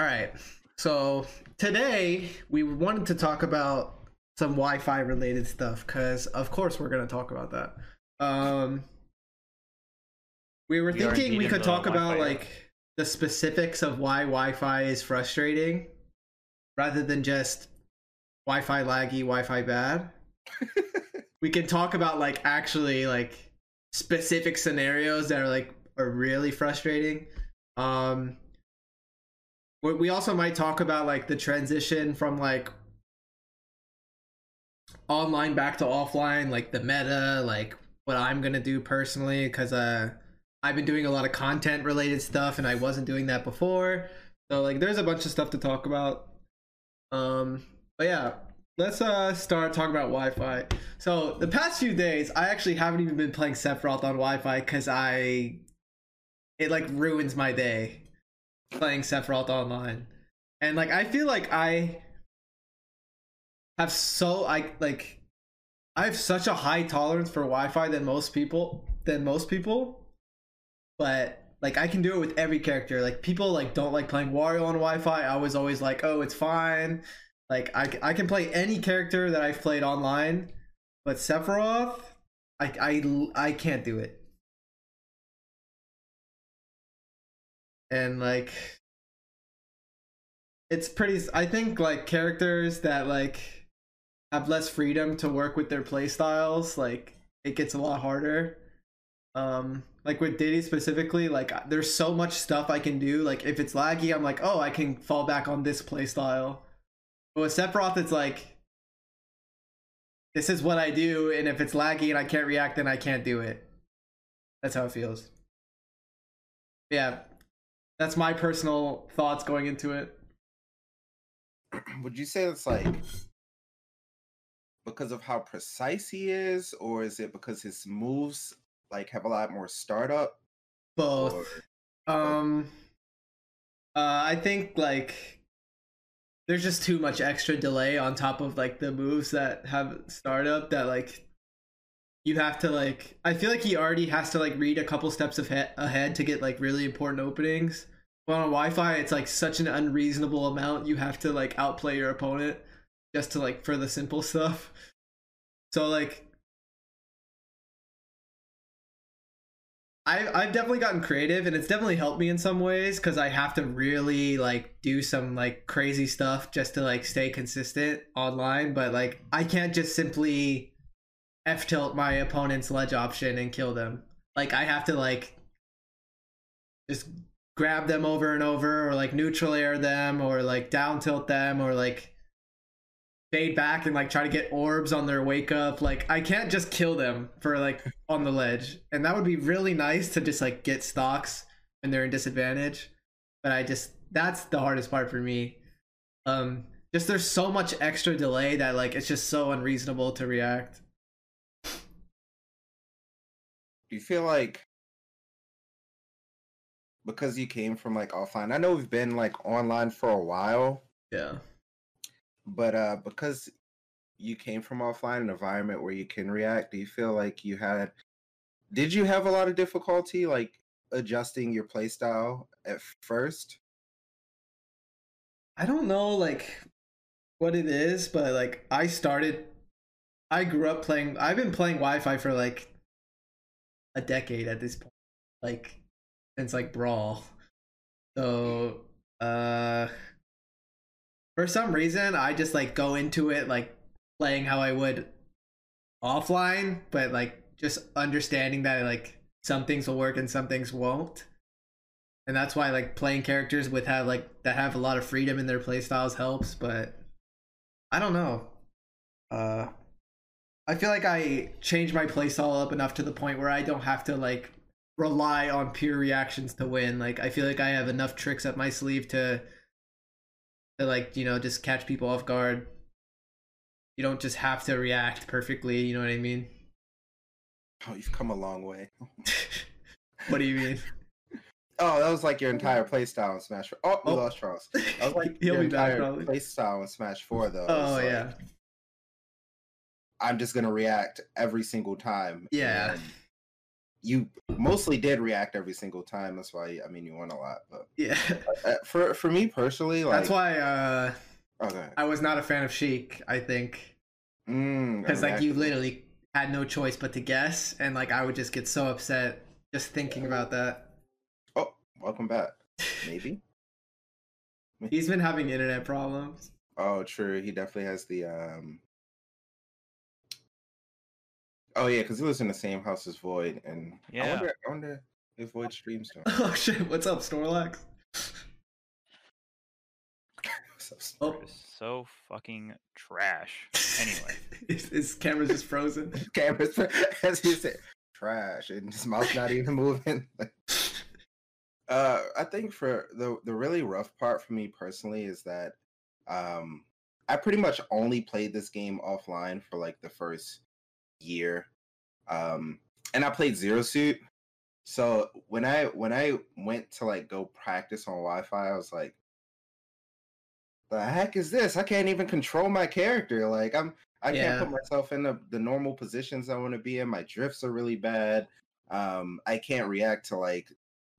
All right. So today we wanted to talk about some Wi-Fi related stuff because, of course, we're going to talk about that. Um, we were We thinking we could talk about Wi-Fi like the specifics of why Wi-Fi is frustrating, rather than just Wi-Fi laggy, Wi-Fi bad. we can talk about like actually like specific scenarios that are like are really frustrating. Um, we also might talk about like the transition from like online back to offline, like the meta, like what I'm gonna do personally, because uh, I've been doing a lot of content related stuff, and I wasn't doing that before. So like, there's a bunch of stuff to talk about. Um, but yeah, let's uh start talking about Wi-Fi. So the past few days, I actually haven't even been playing Sephiroth on Wi-Fi because I, it like ruins my day playing Sephiroth online, and like I feel like I have so I like I have such a high tolerance for Wi-Fi than most people than most people, but like I can do it with every character. Like people like don't like playing Wario on Wi-Fi. I was always like, oh, it's fine. Like I I can play any character that I've played online, but Sephiroth, I I I can't do it. And like it's pretty I think like characters that like have less freedom to work with their playstyles like it gets a lot harder. Um like with Diddy specifically, like there's so much stuff I can do. Like if it's laggy, I'm like, oh, I can fall back on this playstyle. But with Sephiroth, it's like this is what I do, and if it's laggy and I can't react, then I can't do it. That's how it feels. Yeah, that's my personal thoughts going into it. Would you say it's like because of how precise he is, or is it because his moves like have a lot more startup? Both. Or Um, uh, I think like there's just too much extra delay on top of like the moves that have startup that like you have to like. I feel like he already has to like read a couple steps ahead ahead to get like really important openings. But on Wi-Fi, it's like such an unreasonable amount. You have to like outplay your opponent just to like for the simple stuff. So like I I've definitely gotten creative and it's definitely helped me in some ways because I have to really like do some like crazy stuff just to like stay consistent online. But like I can't just simply F tilt my opponent's ledge option and kill them. Like I have to like just grab them over and over or like neutral air them or like down tilt them or like fade back and like try to get orbs on their wake up. Like I can't just kill them for like on the ledge. And that would be really nice to just like get stocks when they're in disadvantage. But I just that's the hardest part for me. Um just there's so much extra delay that like it's just so unreasonable to react. Do you feel like because you came from like offline? I know we've been like online for a while, Yeah. but uh because you came from offline an environment where you can react, do you feel like you had did you have a lot of difficulty like adjusting your playstyle at first? I don't know like what it is, but like I started I grew up playing I've been playing Wi-Fi for like a decade at this point. Like since like Brawl. So uh for some reason I just like go into it like playing how I would offline, but like just understanding that like some things will work and some things won't and that's why like playing characters with have like that have a lot of freedom in their playstyles helps but i don't know uh i feel like i changed my playstyle up enough to the point where i don't have to like rely on pure reactions to win like i feel like i have enough tricks up my sleeve to to like you know just catch people off guard you don't just have to react perfectly you know what i mean Oh, you've come a long way. what do you mean Oh, that was like your entire playstyle in Smash 4. Oh, we Oh. lost Charles. That was like He'll your entire playstyle in Smash 4, though. Oh like, yeah I'm just gonna react every single time. Yeah. and you mostly did react every single time. That's why I mean you won a lot. But Yeah. uh, for for me personally, like That's why uh okay, I was not a fan of Sheik, I think. mm, Because like you literally had no choice but to guess and like I would just get so upset just thinking about that. Oh, welcome back. Maybe. He's been having internet problems. Oh, true. He definitely has the um. Oh yeah, because he lives in the same house as Void, and I Yeah. wonder, I wonder if Void streams to him. Oh shit, what's up, Snorlax? So Oh, so fucking trash. Anyway, his, his camera's just frozen. cameras, as he said, trash, and his mouth's not even moving. uh, I think for the the really rough part for me personally is that um, I pretty much only played this game offline for like the first year, um, and I played Zero Suit. So when I when I went to like go practice on Wi-Fi, I was like, "The heck is this? I can't even control my character. Like I'm I Yeah. can't put myself in the, the normal positions I want to be in. My drifts are really bad. Um, I can't react to like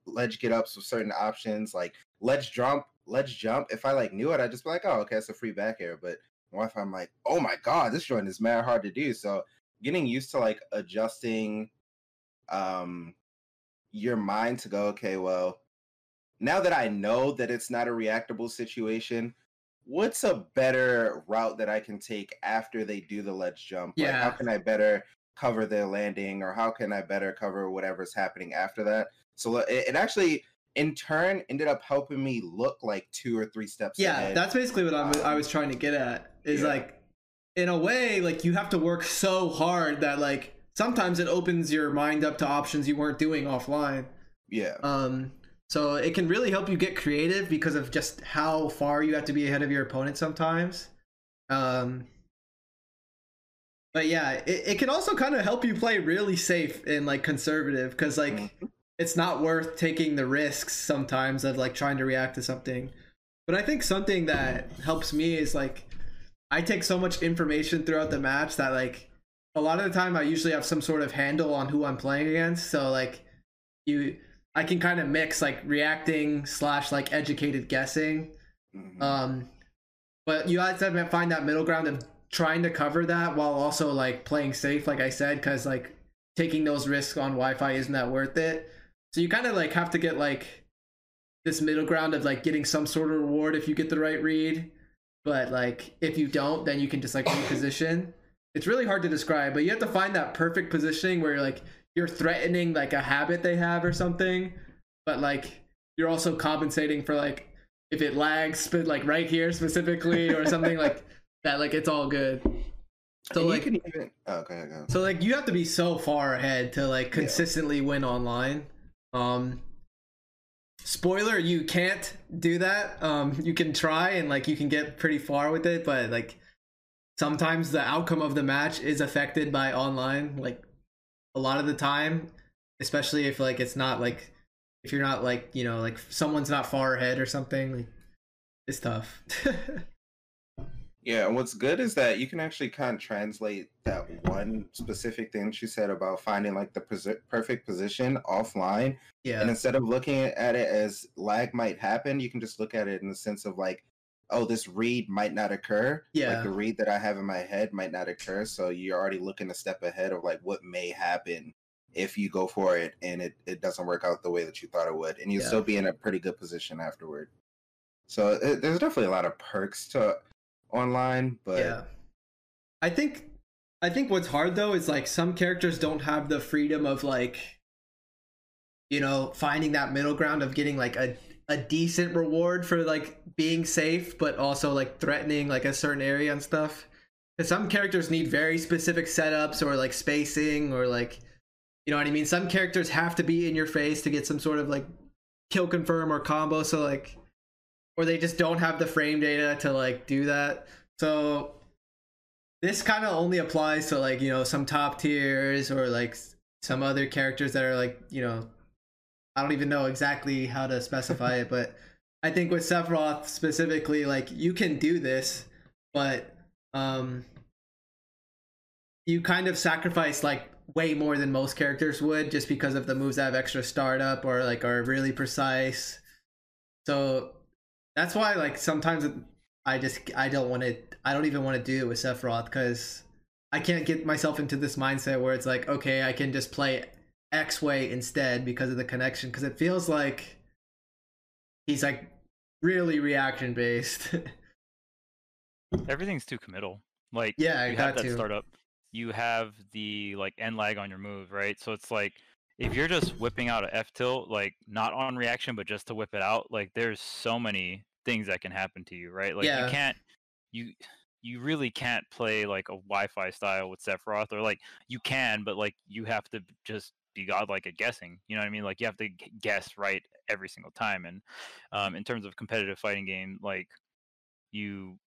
ledge get ups with certain options, like ledge jump, ledge jump. If I like knew it, I'd just be like, oh, okay, it's a free back air. But if I'm like, oh my god, this joint is mad hard to do. So getting used to like adjusting um your mind to go, okay, well, now that I know that it's not a reactable situation, what's a better route that I can take after they do the ledge jump? Like, how can I better cover their landing, or how can I better cover whatever's happening after that? So it, it actually, in turn, ended up helping me look like two or three steps Yeah, ahead. that's basically what I'm, I was trying to get at. Is Yeah. like, in a way, like you have to work so hard that like sometimes it opens your mind up to options you weren't doing offline. yeah, Um, so it can really help you get creative because of just how far you have to be ahead of your opponent sometimes. Um, but yeah, it, it can also kind of help you play really safe and like conservative because like Mhm. it's not worth taking the risks sometimes of like trying to react to something. But I think something that helps me is like I take so much information throughout the match that like a lot of the time I usually have some sort of handle on who I'm playing against. So like you I can kind of mix like reacting slash like educated guessing. Mhm. Um but you have to find that middle ground of trying to cover that while also like playing safe, like I said, because like taking those risks on Wi-Fi isn't that worth it. So you kind of like have to get like this middle ground of like getting some sort of reward if you get the right read, but like if you don't, then you can just like reposition. It's really hard to describe, but you have to find that perfect positioning where you're like you're threatening like a habit they have or something, but like you're also compensating for like if it lags but like right here specifically or something like that like it's all good so And like you can even. Oh, okay, go. so like you have to be so far ahead to like Yeah. consistently win online um spoiler you can't do that. Um you can try and like you can get pretty far with it but like sometimes the outcome of the match is affected by online like a lot of the time especially if like it's not like if you're not like you know like someone's not far ahead or something like it's tough Yeah, and what's good is that you can actually kind of translate that one specific thing she said about finding like the posi- perfect position offline. yeah And instead of looking at it as lag might happen, you can just look at it in the sense of like, oh, this read might not occur. Yeah. Like the read that I have in my head might not occur. So you're already looking a step ahead of like what may happen if you go for it and it, it doesn't work out the way that you thought it would. And you'll Yeah. still be in a pretty good position afterward. So it, there's definitely a lot of perks to online, but yeah. I think i think what's hard though is like some characters don't have the freedom of like you know finding that middle ground of getting like a a decent reward for like being safe but also like threatening like a certain area and stuff. Because some characters need very specific setups or like spacing or like you know what i mean? Some characters have to be in your face to get some sort of like kill confirm or combo so like or they just don't have the frame data to like do that so this kind of only applies to like you know some top tiers or like some other characters that are like you know i don't even know exactly how to specify it but i think with sephiroth specifically like you can do this but um you kind of sacrifice like way more than most characters would just because of the moves that have extra startup or like are really precise. So that's why like sometimes I just I don't want to I don't even want to do it with Sephiroth because I can't get myself into this mindset where it's like okay I can just play X way instead because of the connection because it feels like he's like really reaction based. Everything's too committal. Like Yeah, I you got have that to. startup. You have the like end lag on your move, right? So it's like if you're just whipping out a F tilt, like not on reaction, but just to whip it out, like there's so many things that can happen to you, right? Like Yeah. you can't you you really can't play like a Wi-Fi style with Sephiroth, or like you can, but like you have to just be godlike at guessing. You know what I mean? Like you have to guess right every single time. And um, in terms of competitive fighting game, like you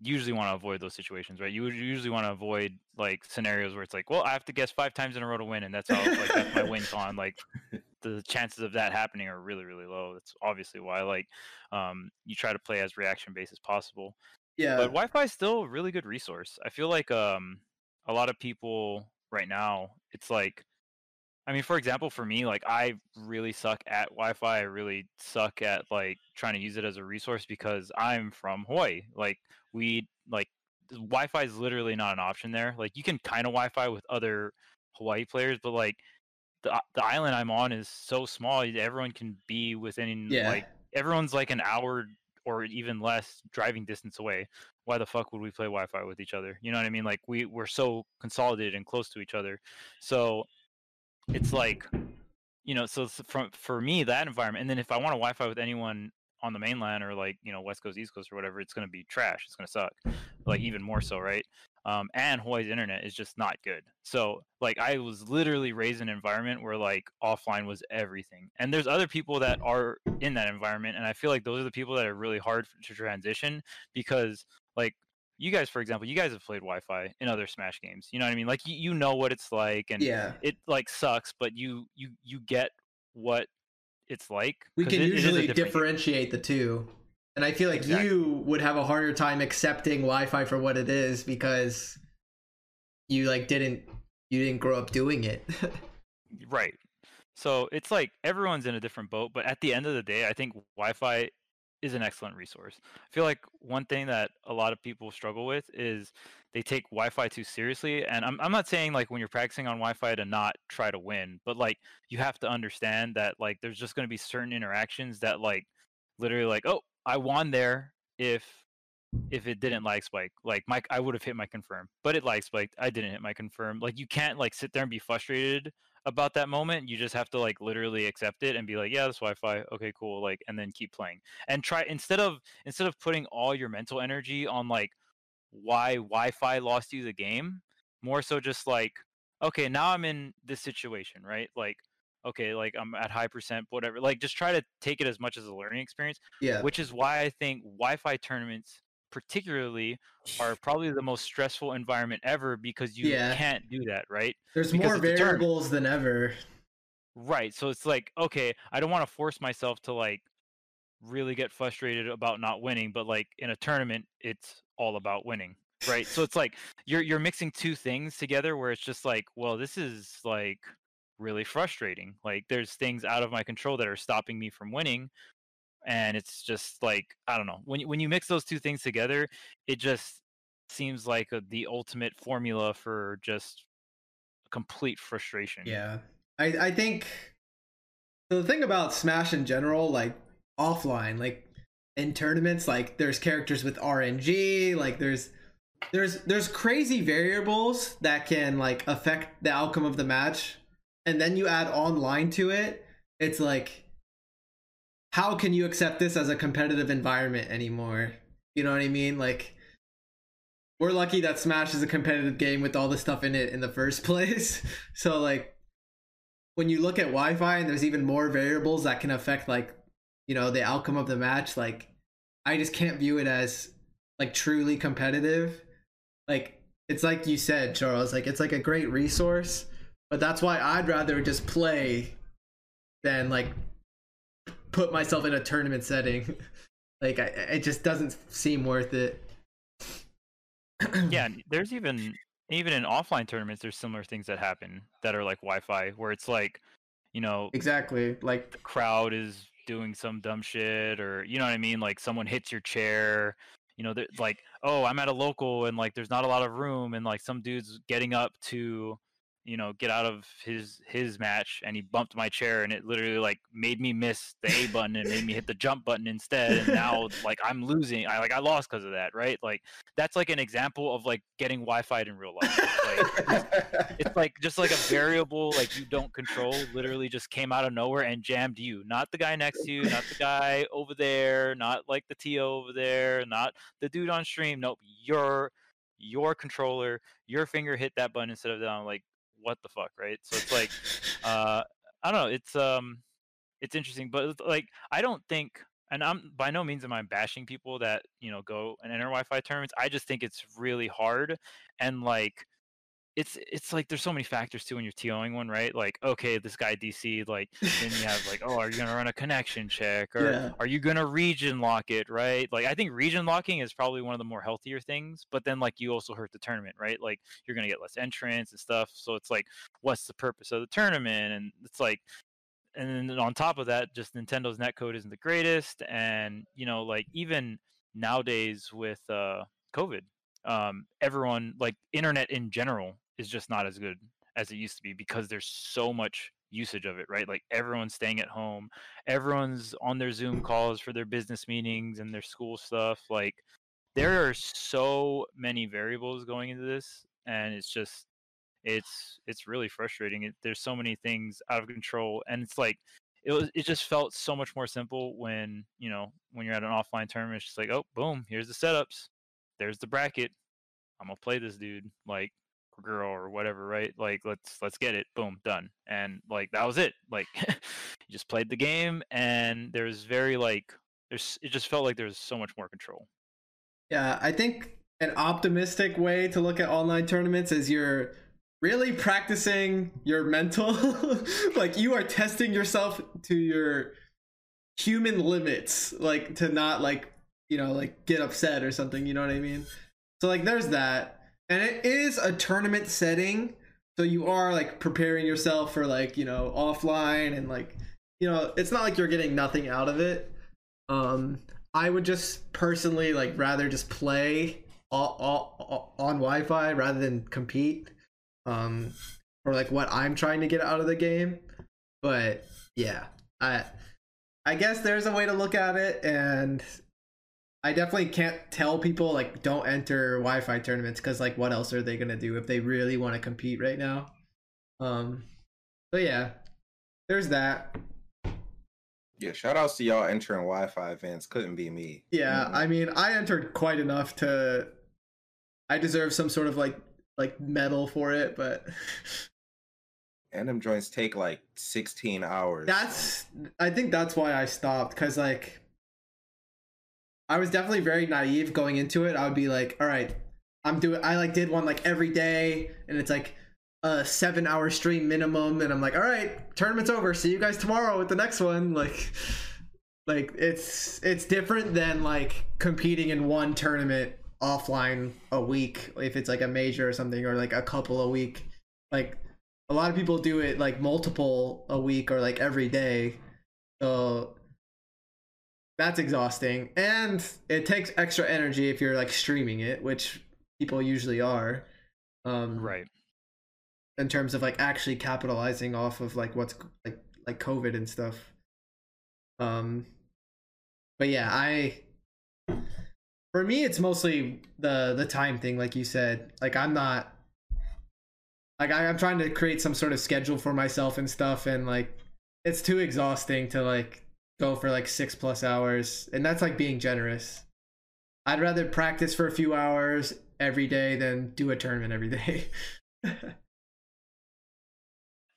usually want to avoid those situations, right? You usually want to avoid like scenarios where it's like, well, I have to guess five times in a row to win, and that's how like that's my win con. Like the chances of that happening are really, really low. That's obviously why like um, you try to play as reaction based as possible. yeah. But Wi-Fi is still a really good resource. I feel like um, a lot of people right now, it's like I mean, for example, for me, like I really suck at Wi-Fi. I really suck at like trying to use it as a resource because I'm from Hawaii. Like we like Wi-Fi is literally not an option there. Like you can kind of Wi-Fi with other Hawaii players, but like the the island I'm on is so small, everyone can be within Yeah. like everyone's like an hour or even less driving distance away. Why the fuck would we play Wi-Fi with each other? You know what I mean? Like we we're so consolidated and close to each other. So it's like you know so from for me that environment and then if i want to wi-fi with anyone on the mainland or like you know west coast east coast or whatever it's going to be trash it's going to suck like even more so right? Um, and hawaii's internet is just not good. So like i was literally raised in an environment where like offline was everything and there's other people that are in that environment and i feel like those are the people that are really hard to transition because like you guys for example you guys have played wi-fi in other smash games you know what i mean? Like you, you know what it's like and yeah. it like sucks, but you you you get what it's like. We can it- it usually game. differentiate the two and i feel like Exactly. you would have a harder time accepting wi-fi for what it is because you like didn't you didn't grow up doing it Right. So it's like everyone's in a different boat, but at the end of the day, I think Wi-Fi is an excellent resource. I feel like one thing that a lot of people struggle with is they take Wi-Fi too seriously. And I'm I'm not saying like when you're practicing on Wi-Fi to not try to win, but like you have to understand that like there's just going to be certain interactions that like literally like oh I won there if if it didn't lag spike like my i would have hit my confirm but it lag spiked i didn't hit my confirm like you can't like sit there and be frustrated about that moment you just have to like literally accept it and be like yeah that's wi-fi okay cool like and then keep playing and try instead of instead of putting all your mental energy on like why wi-fi lost you the game more so just like okay now i'm in this situation right like okay like i'm at high percent whatever like just try to take it as much as a learning experience yeah which is why I think Wi-Fi tournaments, particularly, are probably the most stressful environment ever because you Yeah. can't do that, right? there's because more variables than ever Right. So it's like, okay, I don't want to force myself to like really get frustrated about not winning, but like in a tournament, it's all about winning, right? so it's like you're you're mixing two things together where it's just like, well, this is like really frustrating. Like there's things out of my control that are stopping me from winning and it's just like I don't know. When when you mix those two things together, it just seems like a, the ultimate formula for just complete frustration. Yeah. I I think the thing about Smash in general, like offline, like in tournaments, like there's characters with RNG, like there's there's there's crazy variables that can like affect the outcome of the match. And then you add online to it, it's like how can you accept this as a competitive environment anymore? You know what I mean? Like we're lucky that Smash is a competitive game with all the stuff in it in the first place. So like when you look at Wi-Fi and there's even more variables that can affect like you know the outcome of the match, like I just can't view it as like truly competitive. Like it's like you said, Charles, like it's like a great resource, but that's why I'd rather just play than like put myself in a tournament setting. like I, it just doesn't seem worth it. yeah there's even even in offline tournaments, there's similar things that happen that are like Wi-Fi, where it's like, you know, exactly like the crowd is doing some dumb shit, or you know what I mean, like someone hits your chair. You know, like, oh, I'm at a local and like there's not a lot of room, and like some dude's getting up to you know get out of his his match and he bumped my chair and it literally like made me miss the a button and made me hit the jump button instead and now like i'm losing i like i lost because of that right? Like that's like an example of like getting wi-fi in real life. Like, it's, it's like just like a variable like you don't control literally just came out of nowhere and jammed you. Not the guy next to you not the guy over there not like the to over there not the dude on stream. Nope your your controller your finger hit that button instead of down like what the fuck, right? So it's like, uh, I don't know. It's um, it's interesting, but like I don't think, and I'm by no means am I bashing people that you know go and enter Wi-Fi tournaments. I just think it's really hard, and like it's it's like there's so many factors too when you're TOing one, right? Like, okay, this guy DC, like then you have like, oh, are you gonna run a connection check or Yeah. are you gonna region lock it, right? Like I think region locking is probably one of the more healthier things, but then like you also hurt the tournament, right? Like you're gonna get less entrants and stuff. So it's like, what's the purpose of the tournament? And it's like and then on top of that, just Nintendo's netcode isn't the greatest, and you know, like even nowadays with uh, COVID, um, everyone like internet in general is just not as good as it used to be because there's so much usage of it, right? Like everyone's staying at home, everyone's on their Zoom calls for their business meetings and their school stuff. Like there are so many variables going into this, and it's just it's it's really frustrating. It, there's so many things out of control, and it's like it was. It just felt so much more simple when you know when you're at an offline tournament. It's just like, oh, boom, here's the setups, there's the bracket. I'm gonna play this dude, like girl or whatever, right? Like let's let's get it, boom, done, and like that was it. Like you just played the game, and there's very like there's it just felt like there's so much more control. Yeah, I think an optimistic way to look at online tournaments is you're really practicing your mental like you are testing yourself to your human limits like to not like you know like get upset or something you know what i mean? So like there's that. And it is a tournament setting. So you are like preparing yourself for like you know offline and like you know it's not like you're getting nothing out of it. Um i would just personally like rather just play all, all, all- on wi-fi rather than compete um or like what i'm trying to get out of the game. But yeah i i guess there's a way to look at it and i definitely can't tell people like don't enter wi-fi tournaments because like what else are they gonna do if they really want to compete right now um but yeah there's that Yeah, shout outs to y'all entering Wi-Fi events. Couldn't be me. Yeah, Mm. I mean, I entered quite enough to. I deserve some sort of like like medal for it, but and them joints take like 16 hours. that's. I think that's why I stopped because like. I was definitely very naive going into it. I would be like, all right, I'm doing. I like did one like every day, and it's like a seven hour stream minimum, and I'm like, all right, tournament's over. See you guys tomorrow with the next one. Like, like it's it's different than like competing in one tournament offline a week if it's like a major or something or like a couple a week like a lot of people do it like multiple a week or like every day so that's exhausting. And it takes extra energy if you're like streaming it which people usually are um Right. in terms of like actually capitalizing off of like what's like like covid and stuff. Um but yeah i for me it's mostly the the time thing like you said. Like i'm not like I, i'm trying to create some sort of schedule for myself and stuff and like it's too exhausting to like go for like six plus hours and that's like being generous i'd rather practice for a few hours every day than do a tournament every day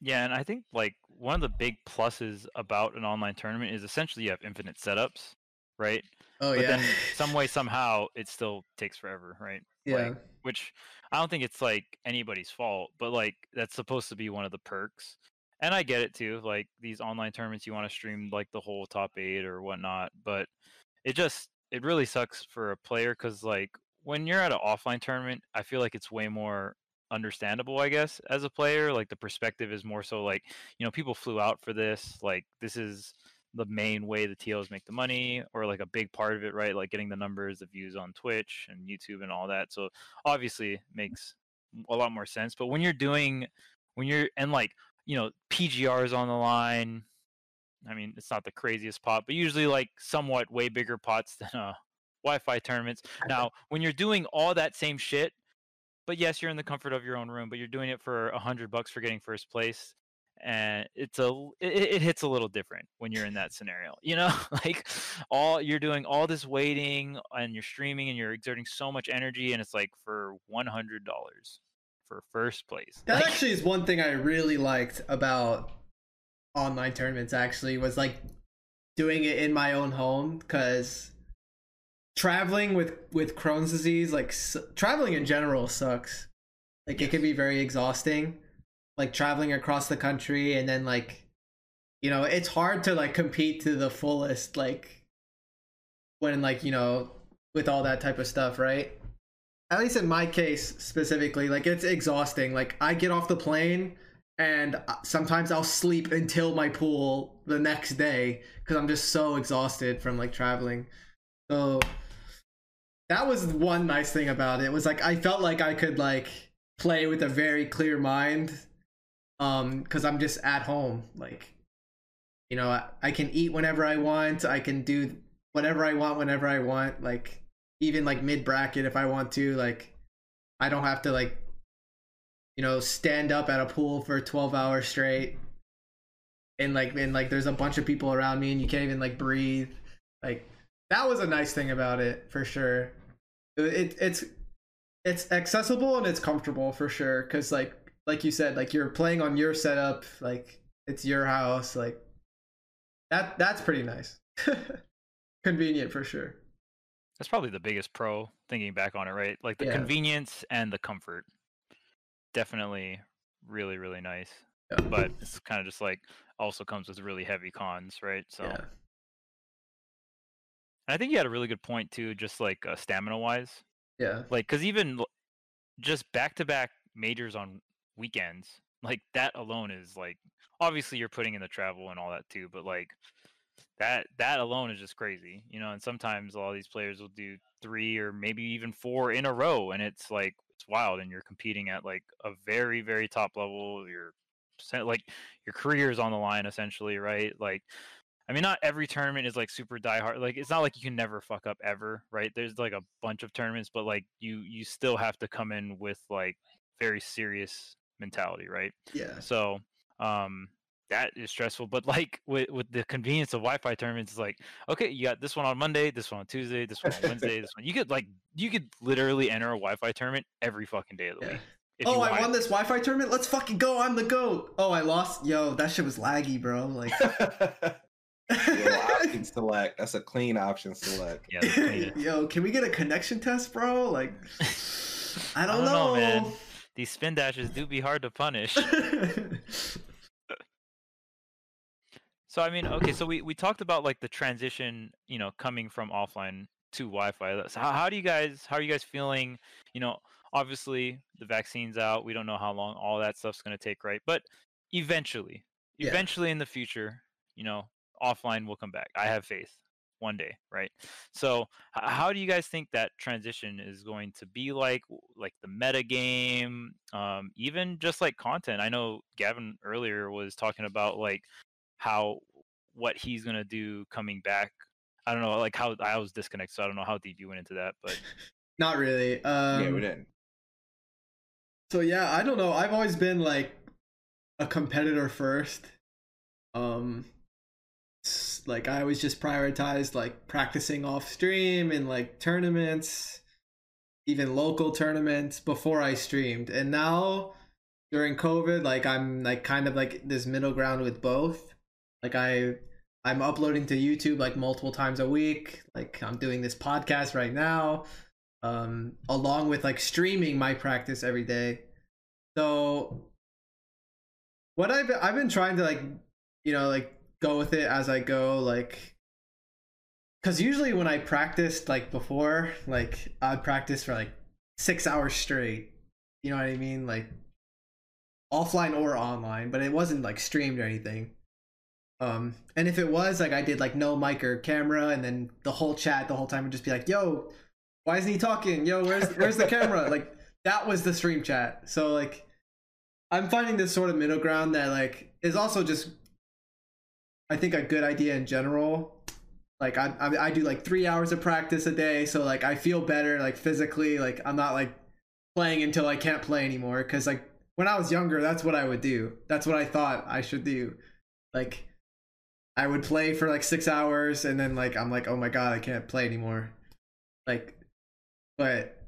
Yeah, and I think like one of the big pluses about an online tournament is essentially you have infinite setups, right? oh but yeah then some way somehow it still takes forever, right? yeah Like, which I don't think it's like anybody's fault, but like that's supposed to be one of the perks. And I get it too. Like these online tournaments, you want to stream like the whole top eight or whatnot, but it just it really sucks for a player because like when you're at an offline tournament, I feel like it's way more understandable, I guess, as a player. Like the perspective is more so like, you know, people flew out for this. Like this is the main way the TOs make the money, or like a big part of it, right? Like getting the numbers, the views on Twitch and YouTube and all that. So obviously makes a lot more sense. But when you're doing, when you're and like you know PGRs on the line, I mean it's not the craziest pot, but usually like somewhat way bigger pots than uh Wi-Fi tournaments. Now when you're doing all that same shit but yes, you're in the comfort of your own room, but you're doing it for a hundred bucks for getting first place. And it's a it, it hits a little different when you're in that scenario, you know. like all you're doing all this waiting and you're streaming and you're exerting so much energy, and it's like for one hundred dollars for first place. That Like, actually is one thing I really liked about online tournaments. Actually, was like doing it in my own home because traveling with with Crohn's disease, like s- traveling in general, sucks. Like it can be very exhausting. Like traveling across the country and then like, you know, it's hard to like compete to the fullest. Like when like you know with all that type of stuff, right? At least in my case specifically, like it's exhausting. Like I get off the plane and uh, sometimes I'll sleep until my pool the next day because I'm just so exhausted from like traveling. So that was one nice thing about it. Was like I felt like I could like play with a very clear mind um because I'm just at home like you know I, I can eat whenever I want. I can do whatever I want whenever I want like even like mid bracket if I want to. Like I don't have to like you know stand up at a pool for 12 hours straight and like and like there's a bunch of people around me and you can't even like breathe. Like that was a nice thing about it for sure. It, it it's it's accessible and it's comfortable for sure cuz like like you said like you're playing on your setup like it's your house like that that's pretty nice. Convenient for sure. That's probably the biggest pro thinking back on it, right? Like the Yeah. convenience and the comfort. Definitely really, really nice. Yeah. But it's kind of just like also comes with really heavy cons, right? So Yeah. And I think you had a really good point too, just like uh, stamina wise. Yeah. Like, because even just back to back majors on weekends, like that alone is like obviously you're putting in the travel and all that too, but like that that alone is just crazy, you know. And sometimes a lot of these players will do three or maybe even four in a row, and it's like it's wild, and you're competing at like a very very top level. You're like your career is on the line essentially, right? Like I mean, not every tournament is like super diehard. Like, it's not like you can never fuck up ever, right? There's like a bunch of tournaments, but like you you still have to come in with like very serious mentality, right? Yeah. So, um, that is stressful. But like with with the convenience of Wi-Fi tournaments, it's like okay, you got this one on Monday, this one on Tuesday, this one on Wednesday, this one. You could like you could literally enter a Wi-Fi tournament every fucking day of the Yeah. week. if oh, I won this Wi-Fi tournament. Let's fucking go. I'm the goat. Oh, I lost. Yo, that shit was laggy, bro. Like, Yo, option select. That's a clean option select. Yeah, clean. yo, can we get a connection test, bro? Like, I don't, know, know, man. These spin dashes do be hard to punish. So I mean, okay, so we, we talked about like the transition, you know, coming from offline to Wi-Fi. That's- How, how do you guys how are you guys feeling? You know, obviously the vaccine's out. We don't know how long all that stuff's going to take, right? But eventually, Yeah. eventually in the future, you know, offline will come back. I have faith one day, right? So how do you guys think that transition is going to be like like the meta game, um even just like content? I know Gavin earlier was talking about like how what he's gonna do coming back. I don't know, like how I was disconnected, so I don't know how deep you went into that, but Not really. Um, yeah, we didn't. So yeah, I don't know. I've always been like a competitor first. Um like I always just prioritized like practicing off stream and like tournaments, even local tournaments before I streamed. And now during COVID, like I'm like kind of like this middle ground with both. Like I I'm uploading to YouTube like multiple times a week. Like I'm doing this podcast right now um along with like streaming my practice every day so what i've i've been trying to like you know like go with it as i go like because usually when i practiced like before like i'd practice for like six hours straight You know what I mean? Like offline or online, but it wasn't like streamed or anything. Um, and if it was like I did like no mic or camera, and then the whole chat the whole time would just be like, "Yo, why isn't he talking? Yo, where's where's the camera?" Like that was the stream chat. So like, I'm finding this sort of middle ground that like is also just, I think a good idea in general. Like I, I I do like three hours of practice a day, so like I feel better like physically. Like I'm not like playing until I can't play anymore. Because like when I was younger, that's what I would do. That's what I thought I should do. Like I would play for like six hours and then like I'm like, oh my god, I can't play anymore. Like but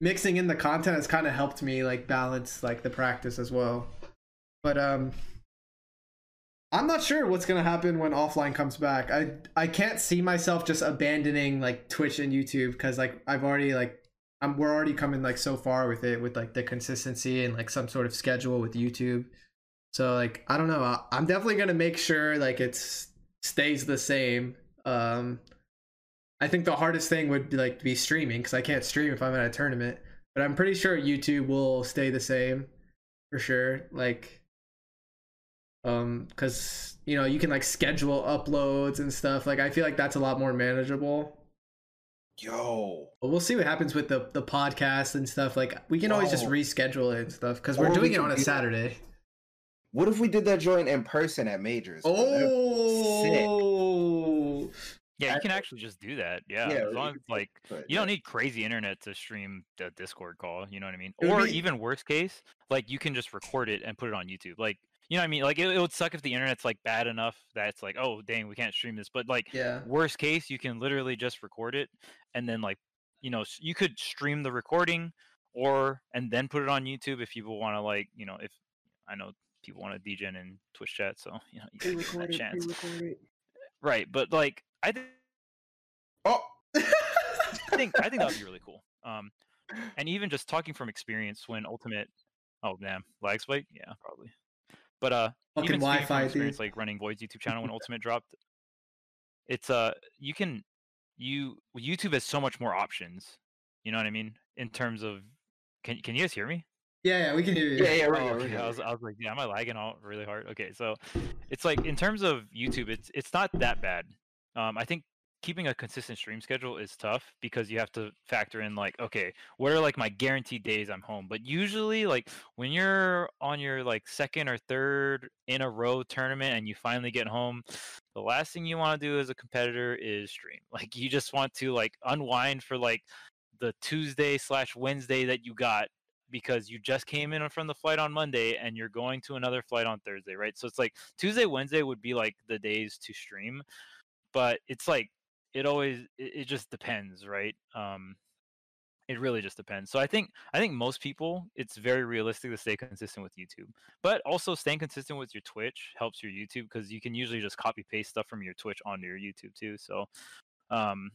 mixing in the content has kind of helped me like balance like the practice as well. But um I'm not sure what's gonna happen when offline comes back. I I can't see myself just abandoning like Twitch and YouTube because like I've already like I'm we're already coming like so far with it with like the consistency and like some sort of schedule with YouTube. So like I don't know. I- I'm definitely gonna make sure like it stays the same. Um, I think the hardest thing would be like be streaming because I can't stream if I'm at a tournament. But I'm pretty sure YouTube will stay the same for sure. Like, um, because you know you can like schedule uploads and stuff. Like I feel like that's a lot more manageable. Yo. But we'll see what happens with the the podcast and stuff. Like we can always just reschedule it and stuff because we're Or doing it on a Saturday. What if we did that joint in person at majors? bro? That'd be Oh, Yeah, you can actually just do that. Yeah, Yeah, as long as like you don't need crazy internet to stream the Discord call. You know what I mean? Or be- even worst case, like you can just record it and put it on YouTube. Like you know what I mean? Like it, it would suck if the internet's like bad enough that it's like, oh dang, we can't stream this. But like yeah. worst case, you can literally just record it and then like you know you could stream the recording or and then put it on YouTube if people want to like you know if I know people want to DGen in Twitch chat, so you know you can give them that chance. Right, but like I think. Oh. I think I think that would be really cool. Um, and even just talking from experience when Ultimate, oh damn, lag spike, yeah, probably. But uh, Fucking even speaking Wi-Fi, experience, dude. like running Void's YouTube channel when Ultimate dropped, it's uh, you can you YouTube has so much more options. You know what I mean in terms of can can you guys hear me? Yeah, yeah, we can hear you. Yeah, yeah, Oh, we're good, we're okay. I was. I was like, yeah, am I lagging out really hard? Okay, so it's like in terms of YouTube, it's it's not that bad. Um, I think keeping a consistent stream schedule is tough because you have to factor in like, okay, what are like my guaranteed days I'm home? But usually, like when you're on your like second or third in a row tournament and you finally get home, the last thing you want to do as a competitor is stream. Like you just want to like unwind for like the Tuesday slash Wednesday that you got because you just came in from the flight on Monday and you're going to another flight on Thursday, right? So it's like Tuesday, Wednesday would be like the days to stream, but it's like it always it, it just depends, right? Um it really just depends. So I think I think most people it's very realistic to stay consistent with YouTube. But also staying consistent with your Twitch helps your YouTube because you can usually just copy paste stuff from your Twitch onto your YouTube too. So um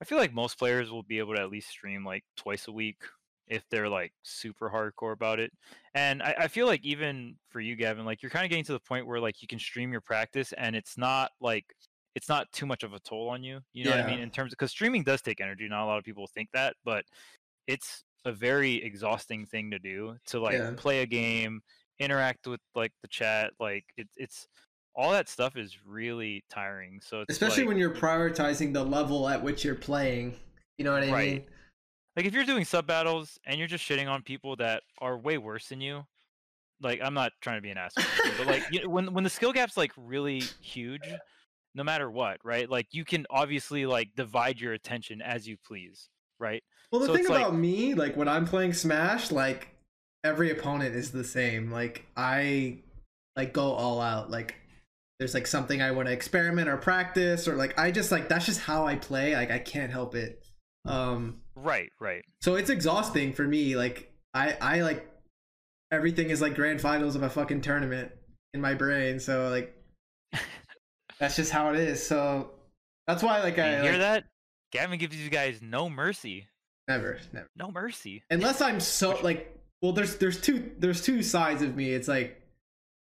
I feel like most players will be able to at least stream like twice a week if they're like super hardcore about it. And I, I feel like even for you, Gavin, like you're kind of getting to the point where like you can stream your practice and it's not like it's not too much of a toll on you. You know what I mean? In terms of because streaming does take energy. Not a lot of people think that, but it's a very exhausting thing to do to like Yeah. play a game, interact with like the chat. Like it, it's all that stuff is really tiring. So Especially like, when you're prioritizing the level at which you're playing. You know what I Right. mean? Like if you're doing sub battles and you're just shitting on people that are way worse than you like i'm not trying to be an asshole here, but like you know, when when the skill gap's like really huge no matter what right like you can obviously like divide your attention as you please right Well, the So thing it's like- about me, like when I'm playing Smash, like every opponent is the same. Like I like go all out. Like there's like something I want to experiment or practice or like I just like that's just how I play. Like I can't help it. Um right right so it's exhausting for me. Like I I like everything is like grand finals of a fucking tournament in my brain. So like that's just how it is. So that's why like you I hear like, that gavin gives you guys no mercy never never no mercy unless I'm so like well there's there's two there's two sides of me. It's like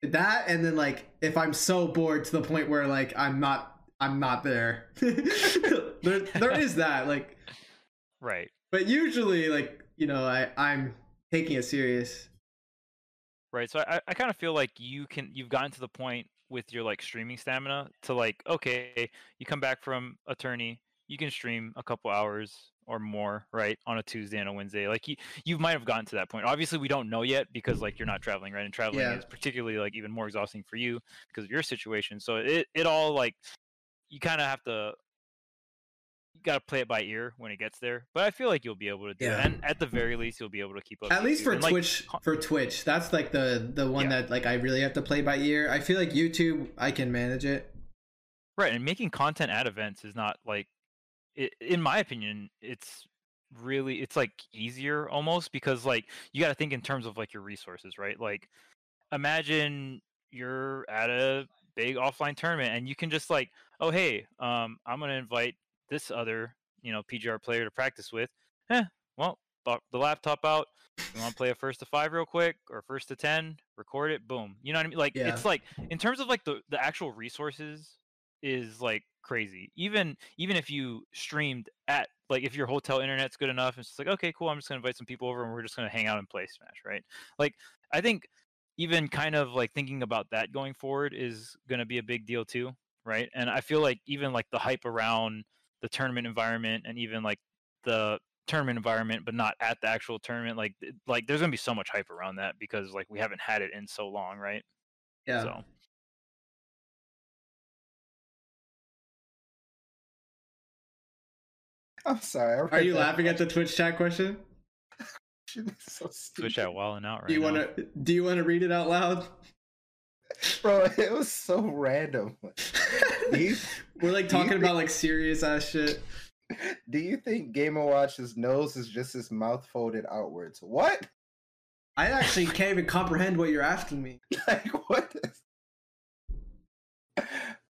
that and then like if I'm so bored to the point where like I'm not I'm not there. there there is that like right but usually like you know I I'm taking it serious. Right. So I, I kind of feel like you can you've gotten to the point with your like streaming stamina to like, okay, you come back from a tourney, you can stream a couple hours or more, right, on a Tuesday and a Wednesday. Like you you might have gotten to that point. Obviously we don't know yet because like you're not traveling, right? And traveling Yeah. is particularly like even more exhausting for you because of your situation. So it it all like you kind of have to you got to play it by ear when it gets there. But I feel like you'll be able to do Yeah. it. And at the very least you'll be able to keep up At least for like, Twitch, co- for Twitch, that's like the the one Yeah. that like I really have to play by ear. I feel like YouTube, I can manage it. Right, and making content at events is not like, i in my opinion, it's really it's like easier almost because like you got to think in terms of like your resources, right? Like, imagine you're at a big offline tournament and you can just like, oh hey, um, I'm gonna invite this other you know PGR player to practice with. Eh, well, the laptop out. You want to play a first to five real quick or first to ten? Record it, boom. You know what I mean? Like Yeah. it's like in terms of like the the actual resources is like crazy. Even even if you streamed at like if your hotel internet's good enough, it's just like okay, cool. I'm just gonna invite some people over and we're just gonna hang out and play Smash, right? Like I think even kind of like thinking about that going forward is gonna be a big deal too, right? And I feel like even like the hype around the tournament environment and even like the tournament environment but not at the actual tournament like like there's gonna be so much hype around that because like we haven't had it in so long right Yeah. so I'm sorry. Are read you that laughing at the Twitch chat question? question. It's so switch stupid. out wilding out right Do you want to do you want to read it out loud? Bro, it was so random. You, We're like Do you talking think- about like serious ass shit. do you think Game & Watch's nose is just his mouth folded outwards? What? I actually can't even comprehend what you're asking me. like what is...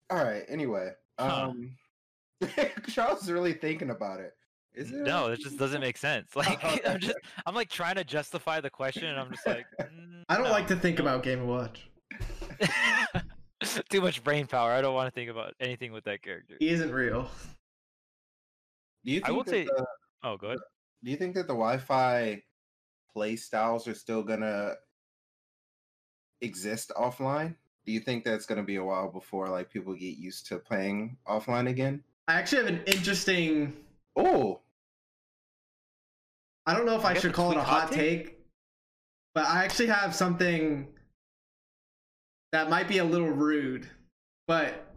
all right anyway Huh. um charles is really thinking about it is it no it just doesn't make sense like okay. i'm just i'm like trying to justify the question and i'm just like "Mm, I don't no, like to think no." about Game and Watch. too much brain power. I don't want to think about anything with that character. He isn't real. do you I will say- the, oh good do you think that the wi-fi play styles are still gonna exist offline? Do you think that's gonna be a while before like people get used to playing offline again? I actually have an interesting. oh I don't know if I I should call it a hot hot take, but I actually have something that might be a little rude. But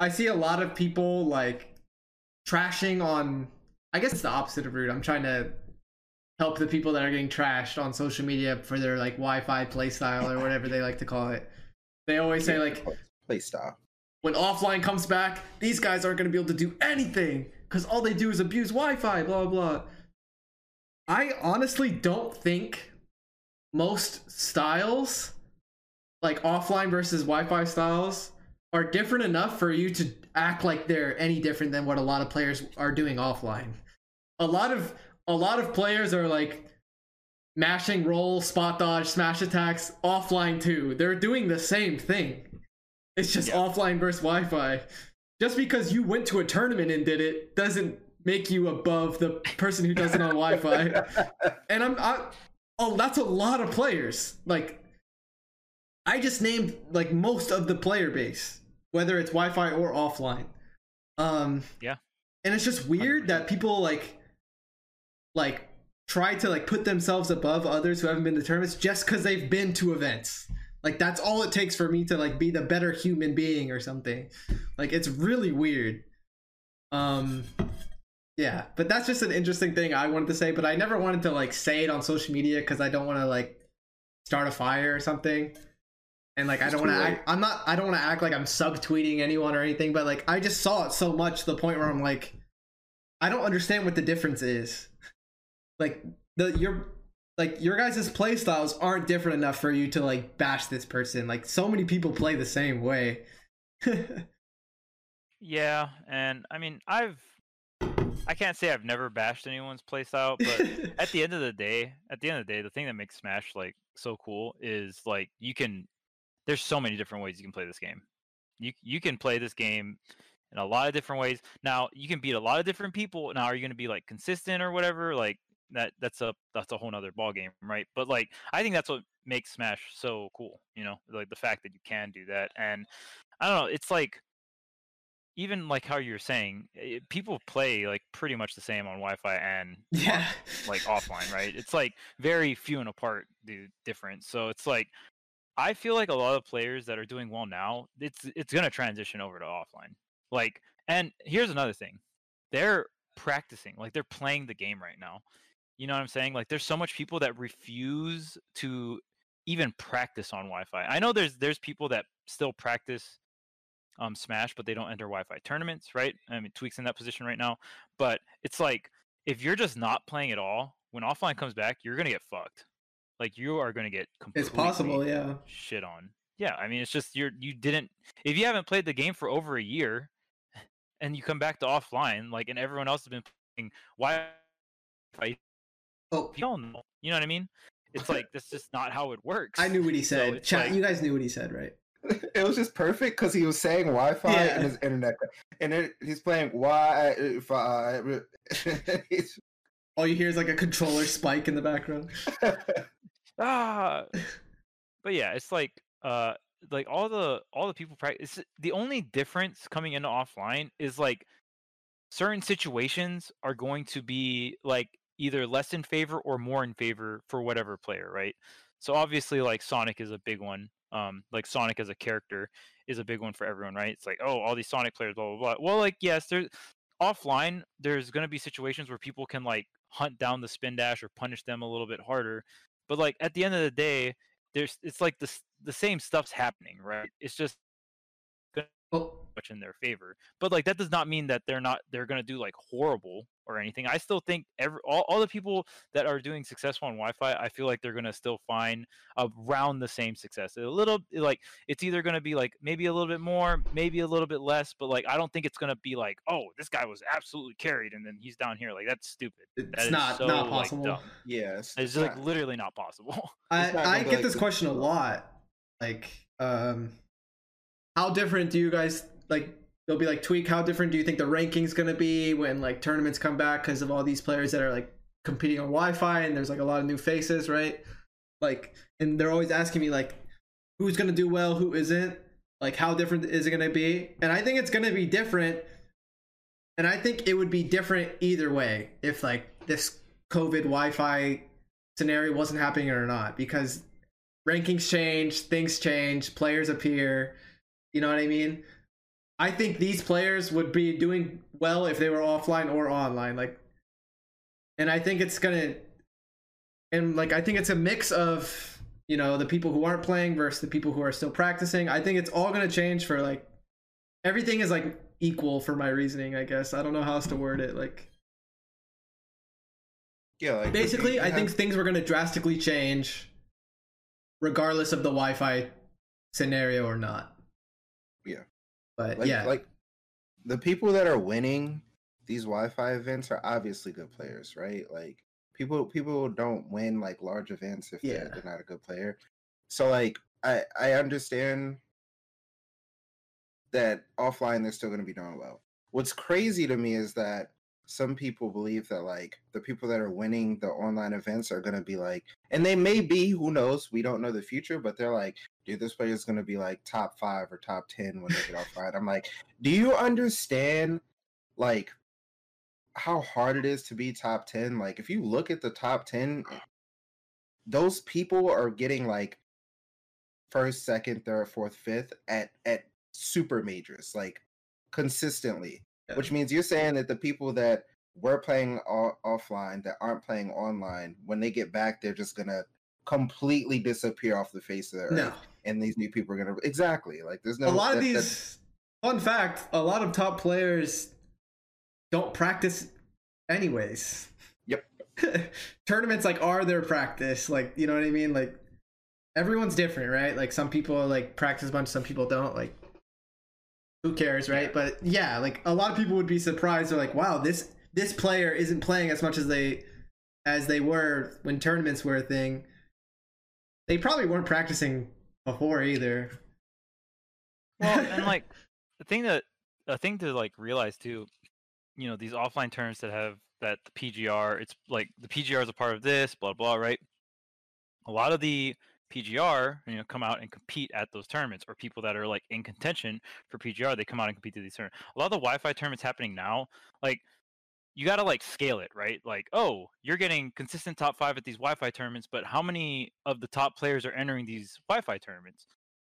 I see a lot of people like trashing on. I guess it's the opposite of rude. I'm trying to help the people that are getting trashed on social media for their like Wi-Fi playstyle or whatever they like to call it. They always say like play style when offline comes back, these guys aren't going to be able to do anything because all they do is abuse Wi-Fi. Blah blah. I honestly don't think most styles, like offline versus Wi-Fi styles, are different enough for you to act like they're any different than what a lot of players are doing offline. A lot of a lot of players are like mashing roll, spot dodge, smash attacks offline too. They're doing the same thing. It's just Yeah. offline versus Wi-Fi. Just because you went to a tournament and did it doesn't make you above the person who does it on Wi-Fi. And I'm, I, oh, that's a lot of players. Like, I just named like most of the player base, whether it's Wi-Fi or offline. Um, Yeah. and it's just weird that people like, like try to like put themselves above others who haven't been to tournaments just because they've been to events. Like that's all it takes for me to like be the better human being or something. Like it's really weird. Um yeah, but that's just an interesting thing I wanted to say, but I never wanted to like say it on social media because I don't want to like start a fire or something. And like I don't want to act I'm not I don't want to act like I'm subtweeting anyone or anything, but like I just saw it so much to the point where I'm like I don't understand what the difference is. Like the your like your guys' play styles aren't different enough for you to like bash this person. Like so many people play the same way. Yeah, and I mean, I've I can't say I've never bashed anyone's playstyle, but at the end of the day, at the end of the day, the thing that makes Smash like so cool is like you can there's so many different ways you can play this game. You you can play this game in a lot of different ways. Now, you can beat a lot of different people. Now, are you going to be like consistent or whatever? Like that that's a that's a whole nother ball game, right? But like I think that's what makes Smash so cool, you know, like the fact that you can do that. And I don't know, it's like even like how you're saying, eh, people play like pretty much the same on Wi-Fi and Yeah. like offline, right? It's like very few and apart the difference. So it's like I feel like a lot of players that are doing well now, it's it's gonna transition over to offline. Like, and here's another thing, they're practicing, like they're playing the game right now. You know what I'm saying? Like, there's so much people that refuse to even practice on Wi-Fi. I know there's there's people that still practice um Smash, but they don't enter Wi-Fi tournaments, right? I mean, Tweek's in that position right now, but it's like if you're just not playing at all, when offline comes back, you're gonna get fucked. Like you are gonna get completely It's possible, yeah. shit on. Yeah, I mean, it's just you're you didn't if you haven't played the game for over a year, and you come back to offline, like, and everyone else has been playing Wi-Fi, Oh, you don't know. You know what I mean? It's like that's just not how it works. I knew what he said. it's Chat, like- you guys knew what he said, right? it was just perfect because he was saying Wi-Fi Yeah. and his internet, and then he's playing Wi-Fi. Uh, he's- All you hear is like a controller spike in the background. ah. But yeah it's like uh like all the all the people practice the only difference coming into offline is like certain situations are going to be like either less in favor or more in favor for whatever player right? So obviously like sonic is a big one um like sonic as a character is a big one for everyone right? It's like oh all these sonic players blah blah blah. Well like yes there's offline there's going to be situations where people can like hunt down the spin dash or punish them a little bit harder. But like at the end of the day there's it's like the the same stuff's happening right? It's just much in their favor but like that does not mean that they're not they're going to do like horrible or anything. I still think every all, all the people that are doing successful on wi-fi i feel like they're going to still find around the same success. A little like it's either going to be like maybe a little bit more maybe a little bit less but like i don't think it's going to be like oh this guy was absolutely carried and then he's down here. Like that's stupid. It's That is not so, not possible. dumb. yes, it's like literally not possible. I, not I get like this question a lot. Like, um, how different do you guys like? They'll be like, Tweek. How different do you think the ranking's gonna be when like tournaments come back because of all these players that are like competing on Wi-Fi and there's like a lot of new faces, right? Like, and they're always asking me like, who's gonna do well, who isn't? Like, how different is it gonna be? And I think it's gonna be different. And I think it would be different either way if like this COVID Wi-Fi scenario wasn't happening or not because rankings change, things change, players appear. You know what I mean? I think these players would be doing well if they were offline or online. Like, and I think it's gonna, and like I think it's a mix of you know the people who aren't playing versus the people who are still practicing. I think it's all gonna change for like everything is like equal for my reasoning. I guess I don't know how else to word it. Like yeah. Like, basically, I think things were going to drastically change, regardless of the Wi-Fi scenario or not. Yeah. But like, yeah, like the people that are winning these Wi-Fi events are obviously good players, right? Like people people don't win like large events if Yeah. they're, they're not a good player. So like I I understand that offline they're still going to be doing well. What's crazy to me is that some people believe that like the people that are winning the online events are going to be like and they may be who knows we don't know the future but they're like dude this player is going to be like top 5 or top 10 when they get offline i'm like do you understand like how hard it is to be top 10 like if you look at the top 10 those people are getting like first second third fourth fifth at at super majors like consistently Yeah. which means you're saying that the people that were playing o- offline that aren't playing online when they get back they're just gonna completely disappear off the face of the earth no. And these new people are gonna exactly like there's no a lot of that- that- these, fun fact, a lot of top players don't practice anyways. Yep. Tournaments like are their practice. Like you know what I mean? Like everyone's different, right? Like some people like practice a bunch, some people don't. Like who cares, right? Yeah. But yeah, like a lot of people would be surprised. They're like, wow, this this player isn't playing as much as they as they were when tournaments were a thing. They probably weren't practicing before either. Well, and like the thing that a thing to like realize too, you know, these offline terms that have that the PGR it's like the PGR is a part of this, blah blah, right? A lot of the PGR, you know, come out and compete at those tournaments, or people that are like in contention for PGR, they come out and compete to these tournaments. A lot of the Wi-Fi tournaments happening now, like you got to like scale it, right? Like, oh, you're getting consistent top five at these Wi-Fi tournaments, but how many of the top players are entering these Wi-Fi tournaments?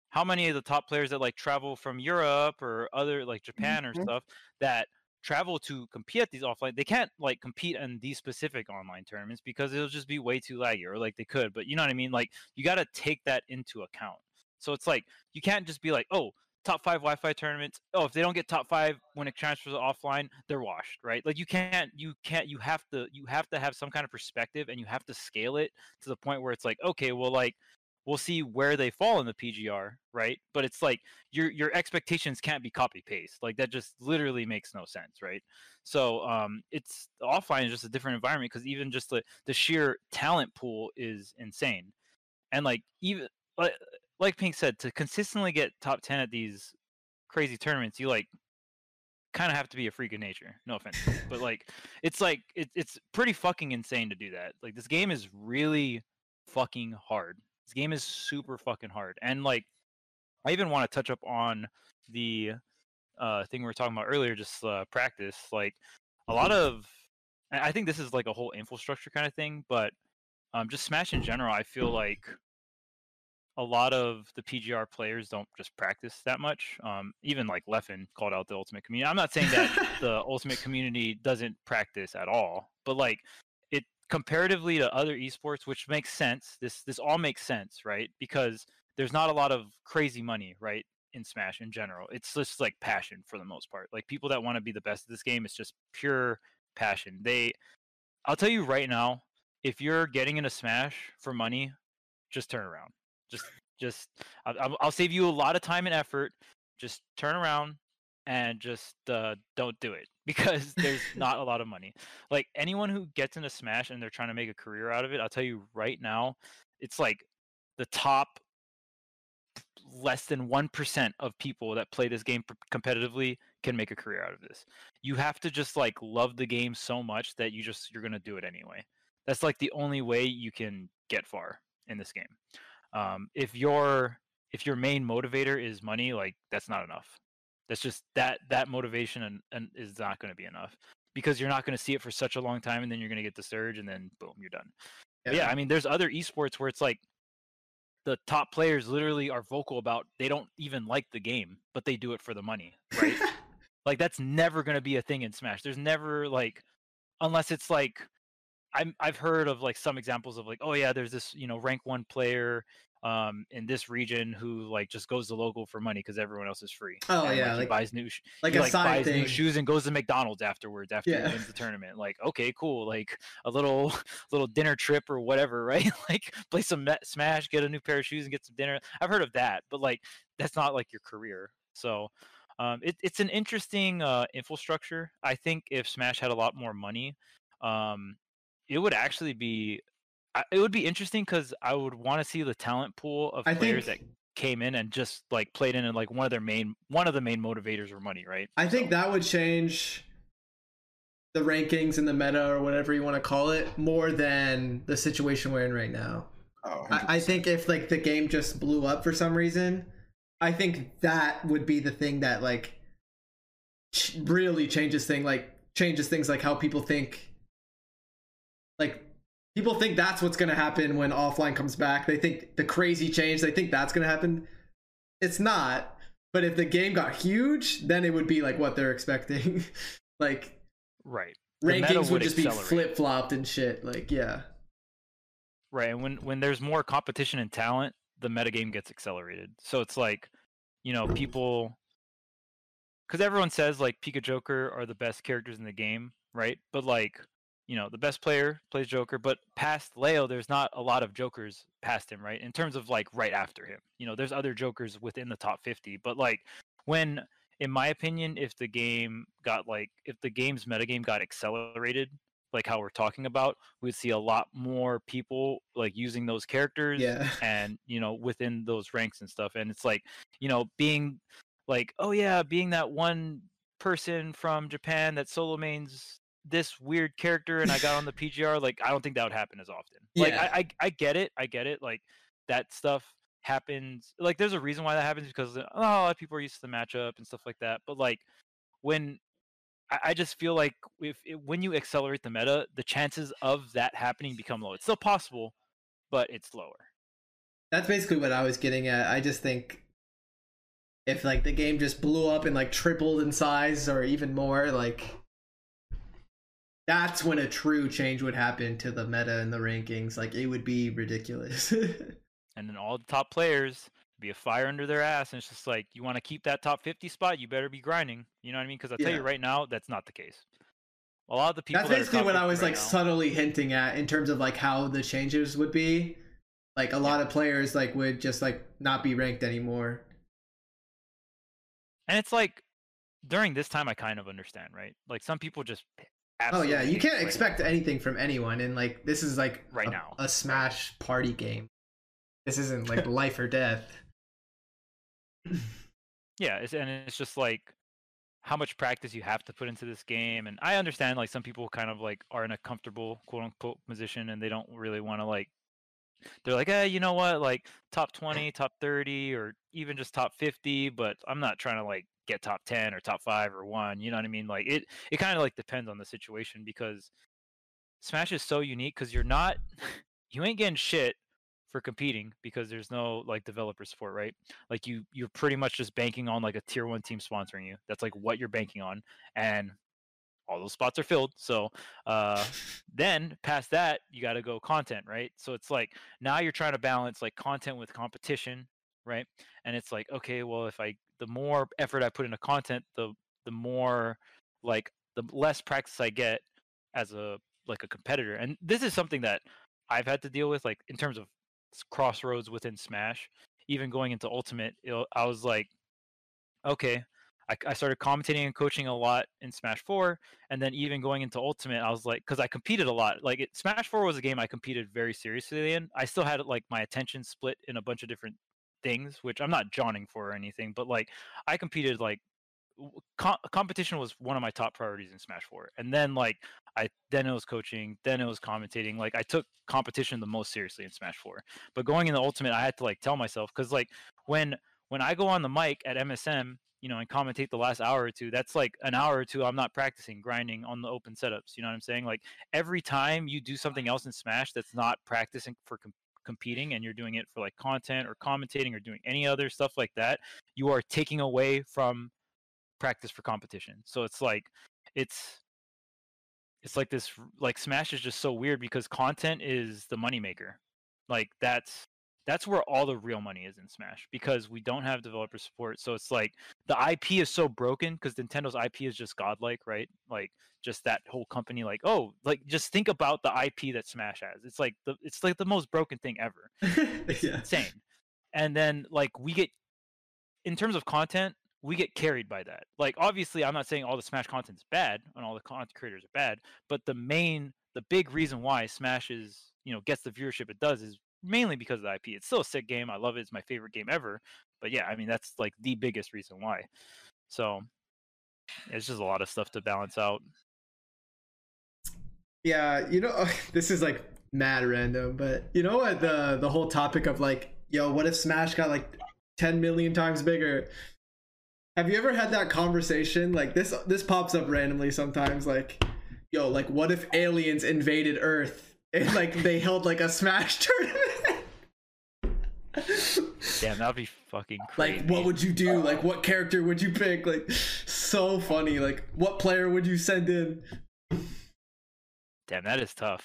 How many of the top players that like travel from Europe or other like Japan Mhm. or stuff that travel to compete at these offline they can't like compete in these specific online tournaments because it'll just be way too laggy or like they could but you know what i mean like you got to take that into account so it's like you can't just be like oh top five wi-fi tournaments oh if they don't get top five when it transfers offline they're washed right? Like you can't you can't you have to you have to have some kind of perspective and you have to scale it to the point where it's like okay well like we'll see where they fall in the pgr right? But it's like your your expectations can't be copy paste like that just literally makes no sense right? So um it's offline is just a different environment because even just the the sheer talent pool is insane. And like even like like pink said to consistently get top 10 at these crazy tournaments you like kind of have to be a freak of nature no offense but like it's like it, it's pretty fucking insane to do that like this game is really fucking hard this game is super fucking hard and like I even want to touch up on the uh, thing we were talking about earlier, just uh, practice. Like a lot of, I think this is like a whole infrastructure kind of thing, but um, just Smash in general, I feel like a lot of the PGR players don't just practice that much. Um, even like Leffen called out the Ultimate community. I'm not saying that the Ultimate community doesn't practice at all, but like it comparatively to other esports, which makes sense. This this all makes sense, right? Because there's not a lot of crazy money, right? In Smash in general, it's just like passion for the most part. Like people that want to be the best at this game, it's just pure passion. They, I'll tell you right now, if you're getting into Smash for money, just turn around. Just, just, I'll, I'll- save you a lot of time and effort. Just turn around and just uh, don't do it because there's not a lot of money. Like anyone who gets into Smash and they're trying to make a career out of it, I'll tell you right now, it's like the top less than 1% of people that play this game competitively can make a career out of this. You have to just like love the game so much that you just you're going to do it anyway. That's like the only way you can get far in this game. Um, if your if your main motivator is money, like that's not enough. That's just that that motivation and, and is not going to be enough because you're not going to see it for such a long time and then you're going to get the surge and then boom, you're done. But yeah, I mean, there's other esports where it's like the top players literally are vocal about they don't even like the game, but they do it for the money, right? like that's never going to be a thing in Smash. There's never like, unless it's like, I'm I've heard of like some examples of like, oh yeah, there's this you know rank one player um in this region who like just goes to local for money because everyone else is free. Oh, And, yeah, he like- buys new sh- like he a like side buys thing. new shoes and goes to McDonald's afterwards after Yeah. he wins the tournament. Like, okay, cool. Like a little little dinner trip or whatever, right? like play some Met- Smash, get a new pair of shoes, and get some dinner. I've heard of that, but like that's not like your career. So um, it, it's an interesting uh, infrastructure. I think if Smash had a lot more money, um, it would actually be. Uh, it would be interesting because I would want to see the talent pool of I players think that came in and just like played in and like one of their main one of the main motivators were money, right? I think So- that would change the rankings and the meta or whatever you want to call it more than the situation we're in right now. Oh, I, I think if like the game just blew up for some reason, I think that would be the thing that like ch- really changes thing like changes things like how people think. People think that's what's gonna happen when offline comes back. They think the crazy change. They think that's gonna happen. It's not. But if the game got huge, then it would be like what they're expecting. like right. Rankings would would just be flip flopped and shit. Like yeah. Right, and when when there's more competition and talent, the metagame gets accelerated. So it's like, you know, people because everyone says like Pika Joker are the best characters in the game, right? But like, you know, the best player plays Joker, but past Leo, there's not a lot of Jokers past him, right? In terms of like right after him, you know, there's other Jokers within the top 50, but like when in my opinion, if the game got like if the game's metagame got accelerated, like how we're talking about, we'd see a lot more people like using those characters Yeah. and you know within those ranks and stuff. And it's like you know being like oh yeah, being that one person from Japan that solo mains this weird character and I got on the PGR, like I don't think that would happen as often. Like Yeah. I, I I get it, I get it. Like that stuff happens. Like there's a reason why that happens because uh, oh, a lot of people are used to the matchup and stuff like that. But like when I, I just feel like if it, when you accelerate the meta, the chances of that happening become low. It's still possible, but it's lower. That's basically what I was getting at. I just think if like the game just blew up and like tripled in size or even more, like that's when a true change would happen to the meta and the rankings. Like it would be ridiculous. and then all the top players be a fire under their ass and it's just like you want to keep that top 50 spot you better be grinding you know what i mean because i tell Yeah. you right now that's not the case a lot of the people that's basically top what I was right like now- subtly hinting at in terms of like how the changes would be. Like a lot of players like would just like not be ranked anymore. and it's like during this time i kind of understand right like some people just Oh yeah, you can't expect anything from anyone, and like this is like Right a, now. a Smash party game. This isn't like life or death. yeah it's, and it's just like how much practice you have to put into this game and i understand like some people kind of like are in a comfortable quote unquote position and they don't really want to like they're like eh, you know what like top 20 top 30 or even just top 50 but i'm not trying to like get top 10 or top 5 or 1 you know what i mean? Like it it kind of like depends on the situation because smash is so unique because you're not you ain't getting shit for competing because there's no like developer support right? Like you you're pretty much just banking on like a tier one team sponsoring you. That's like what you're banking on and all those spots are filled so uh then past that you got to go content right? So it's like now you're trying to balance like content with competition right? And it's like okay well if i the more effort i put into content the the more like the less practice i get as a like a competitor. And this is something that i've had to deal with like in terms of crossroads within smash. Even going into ultimate it, i was like okay. I, I started commentating and coaching a lot in smash 4 and then even going into ultimate i was like because i competed a lot. Like it, smash 4 was a game i competed very seriously in. I still had like my attention split in a bunch of different things which i'm not jawning for or anything but like i competed like co- competition was one of my top priorities in smash 4 and then like i then it was coaching then it was commentating like i took competition the most seriously in smash 4 but going in the ultimate i had to like tell myself because like when when i go on the mic at msm you know and commentate the last hour or two that's like an hour or two i'm not practicing grinding on the open setups you know what i'm saying? Like every time you do something else in smash that's not practicing for com- competing and you're doing it for like content or commentating or doing any other stuff like that you are taking away from practice for competition. So it's like it's it's like this like smash is just so weird because content is the moneymaker. Like that's that's where all the real money is in smash because we don't have developer support so it's like the ip is so broken because nintendo's ip is just godlike right? Like just that whole company like oh like just think about the ip that smash has. It's like the it's like the most broken thing ever. It's yeah. insane. And then like we get in terms of content we get carried by that. Like obviously i'm not saying all the smash content's bad and all the content creators are bad but the main the big reason why smash is you know gets the viewership it does is mainly because of the ip it's still a sick game i love it it's my favorite game ever but yeah i mean that's like the biggest reason why so it's just a lot of stuff to balance out Yeah, you know, this is like mad random, but you know what the the whole topic of like, yo, what if Smash got like 10 million times bigger? Have you ever had that conversation? Like this this pops up randomly sometimes like, yo, like what if aliens invaded Earth and like they held like a Smash tournament? damn that'd be fucking crazy like what would you do? Like what character would you pick? Like so funny. Like what player would you send in? damn that is tough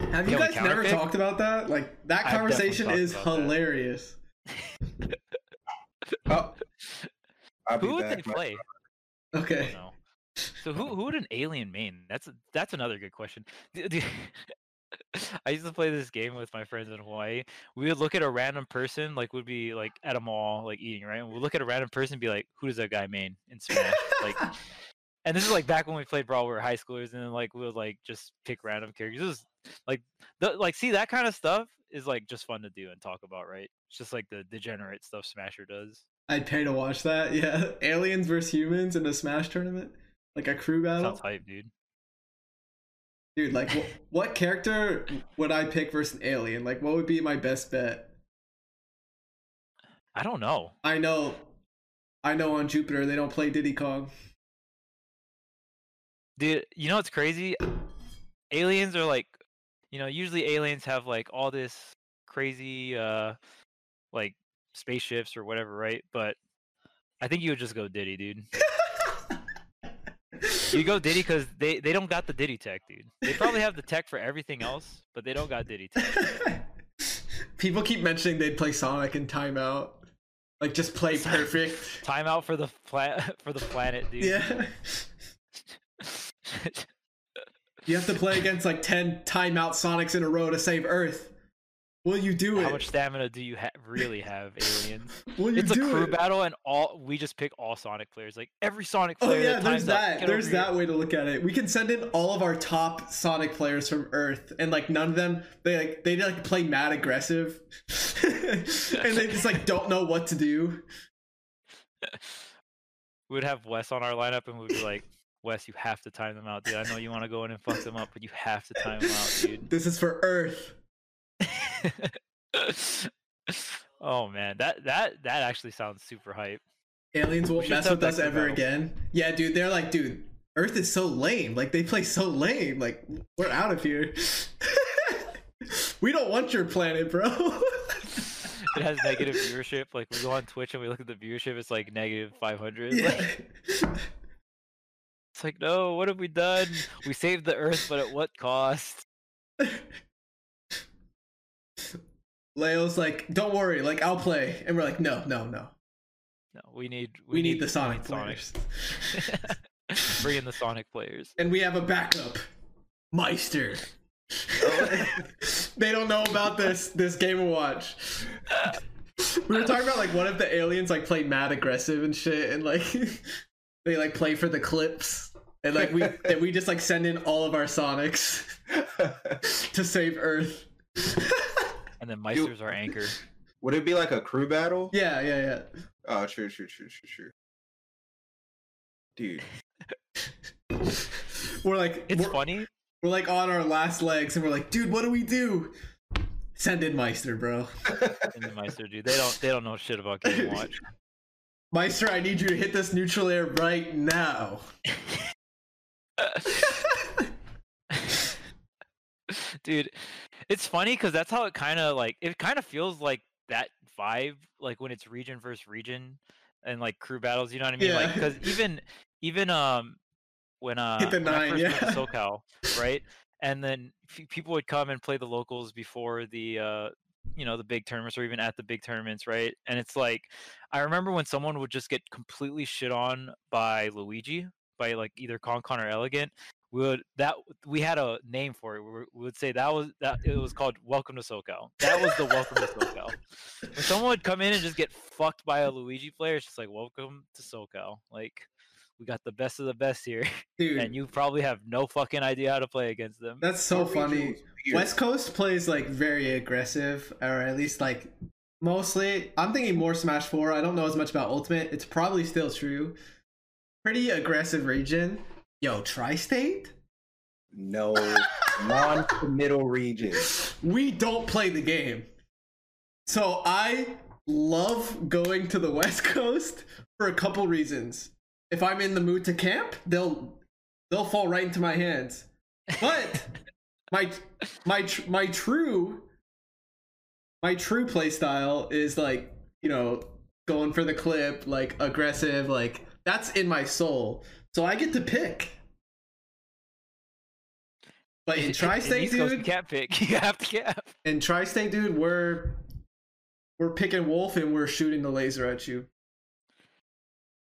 Have you Can guys never counterpick? talked about that? Like that conversation is hilarious. Oh, who would back. they My- play Okay. So who who would an alien main? That's that's another good question. D- d- I used to play this game with my friends in Hawaii. We would look at a random person, like would be like at a mall, like eating, right? And we'd look at a random person, and be like, "Who does that guy main in Smash?" like, and this is like back when we played Brawl, we were high schoolers, and then like we would like just pick random characters. It was like the like see that kind of stuff is like just fun to do and talk about, right? It's just like the degenerate stuff Smasher does. I'd pay to watch that. Yeah. Aliens versus humans in a Smash tournament? Like a crew battle? Sounds hype, dude. Dude, like, wh- what character would I pick versus an alien? Like, what would be my best bet? I don't know. I know, I know on Jupiter they don't play Diddy Kong. Dude, you know what's crazy? Aliens are like, you know, usually aliens have like all this crazy, uh, like spaceships or whatever, right? But I think you would just go Diddy, dude. You go Diddy because they they don't got the Diddy tech, dude. They probably have the tech for everything else, but they don't got Diddy tech. People keep mentioning they'd play Sonic in Timeout. Like, just play perfect. Timeout for the pla- for the planet, dude. Yeah. You have to play against like 10 timeout Sonics in a row to save Earth. Will you do it? How much stamina do you ha- really have, aliens? Will you It's a crew it? battle, and all we just pick all Sonic players. Like every Sonic Oh player. yeah, that there's times up, that. There's over here. that way to look at it. We can send in all of our top Sonic players from Earth, and like none of them, they like they like play mad aggressive, and they just like don't know what to do. We would have Wes on our lineup, and we'd be like, "Wes, you have to time them out, dude. I know you want to go in and fuck them up, but you have to time them out, dude." This is for Earth. oh man, that that that actually sounds super hype. Aliens won't mess with us ever again. Yeah, dude, they're like, dude, Earth is so lame. Like they play so lame. Like we're out of here. we don't want your planet, bro. It has negative viewership. Like we go on Twitch and we look at the viewership, it's like negative 500. yeah. Like, it's like, no, what have we done? We saved the Earth, but at what cost? Leo's like, don't worry, like I'll play, and we're like, no, no, no, No, we need we, need, the Sonic need Sonic. players, Bring in the Sonic players. and we have a backup, Meister. They don't know about this this Game and Watch. We were talking about like what if the aliens like play mad aggressive and shit, and like they like play for the clips, and like we and we just like send in all of our Sonics to save Earth. And then Meister's our anchor. Would it be like a crew battle? yeah, yeah, yeah. Oh, true, true, true, true, true. Dude, We're like It's we're, funny. we're like on our last legs, and we're like, dude, what do we do? Send in Meister, bro. And the Meister, dude. They don't they don't know shit about Game Watch. Meister, I need you to hit this neutral air right now. Dude it's funny because that's how it kind of like it kind of feels like that vibe like when it's region versus region and like crew battles you know what i mean like Yeah. because even even um when uh Hit the nine, first went to yeah. socal right and then f- people would come and play the locals before the uh you know the big tournaments or even at the big tournaments right and it's like i remember when someone would just get completely shit on by luigi by like either concon or elegant we would that we had a name for it. We, would say that was that it was called Welcome to SoCal. That was the Welcome to SoCal. When someone would come in and just get fucked by a Luigi player, it's just like Welcome to SoCal. Like we got the best of the best here, Dude, and you probably have no fucking idea how to play against them. that's so Our region funny. West Coast plays like very aggressive, or at least like mostly. I'm thinking more Smash 4. I don't know as much about Ultimate. It's probably still true. Pretty aggressive region. Yo, Tri State? No non-committal region. We don't play the game. So I love going to the West Coast for a couple reasons. If I'm in the mood to camp, they'll they'll fall right into my hands. But my my my true my true play style is like you know going for the clip like aggressive like that's in my soul so i get to pick but in tri-state Coast, you dude can't pick. You have to cap. in tri-state dude we're we're picking wolf and we're shooting the laser at you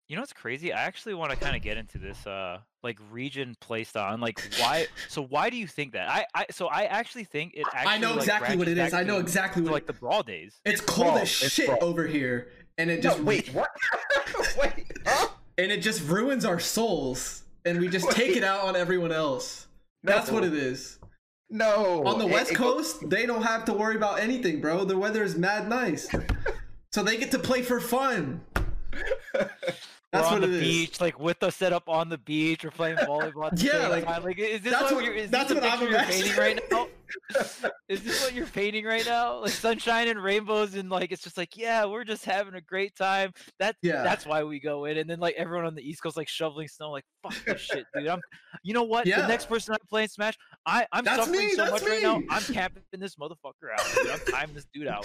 You know what's crazy? I actually want to kind of get into this uh like region playstyle and like why so why do you think that? I I so I actually think it actually i know like, exactly what it is. i know exactly to, what like the brawl days. it's cold brawl, as shit brawl. over here and it just No, wait, what? wait, huh? And it just ruins our souls and we just take it out on everyone else. That's what it is. No. on the west it coast they don't have to worry about anything bro. The weather is mad nice. So they get to play for fun That's we're on what the it is. beach, like with the setup on the beach. We're playing volleyball. Yeah, like, like is this that's what, what- you're, is that's this what I'm painting right now? Is this what you're painting right now? Like sunshine and rainbows and like it's just like yeah, we're just having a great time. That Yeah. that's why we go in. And then like everyone on the East Coast like shoveling snow. Like fuck this shit, dude. I'm. You know what? Yeah. The next person I'm playing Smash, I I'm That's suffering me, so that's much right now. I'm camping this motherfucker out. Dude. I'm timing this dude out.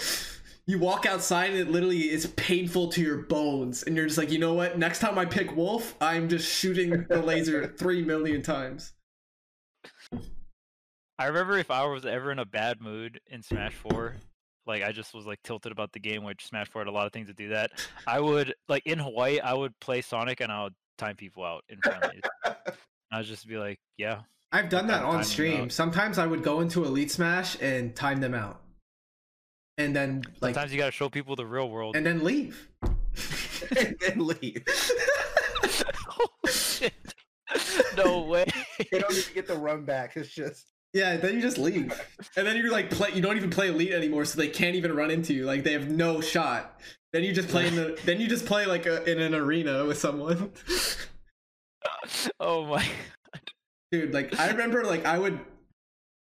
You walk outside and it literally is painful to your bones, and you're just like, you know what? Next time I pick Wolf, I'm just shooting the laser three million times. I remember if I was ever in a bad mood in Smash 4, like I just was like tilted about the game, which Smash 4 had a lot of things to do that. I would like in Hawaii, I would play Sonic and I would time people out in friendlies. I would just be like, yeah, I've done that on stream. Sometimes I would go into Elite Smash and time them out, and then like, sometimes you gotta show people the real world. and then leave. and then leave. oh shit! No way. They don't even get the run back. It's just Yeah, then you just leave, and then you're like, play. You don't even play Elite anymore, so they can't even run into you. Like they have no shot. Then you just play in the. then you just play like a, in an arena with someone. oh my. God. dude like i remember like i would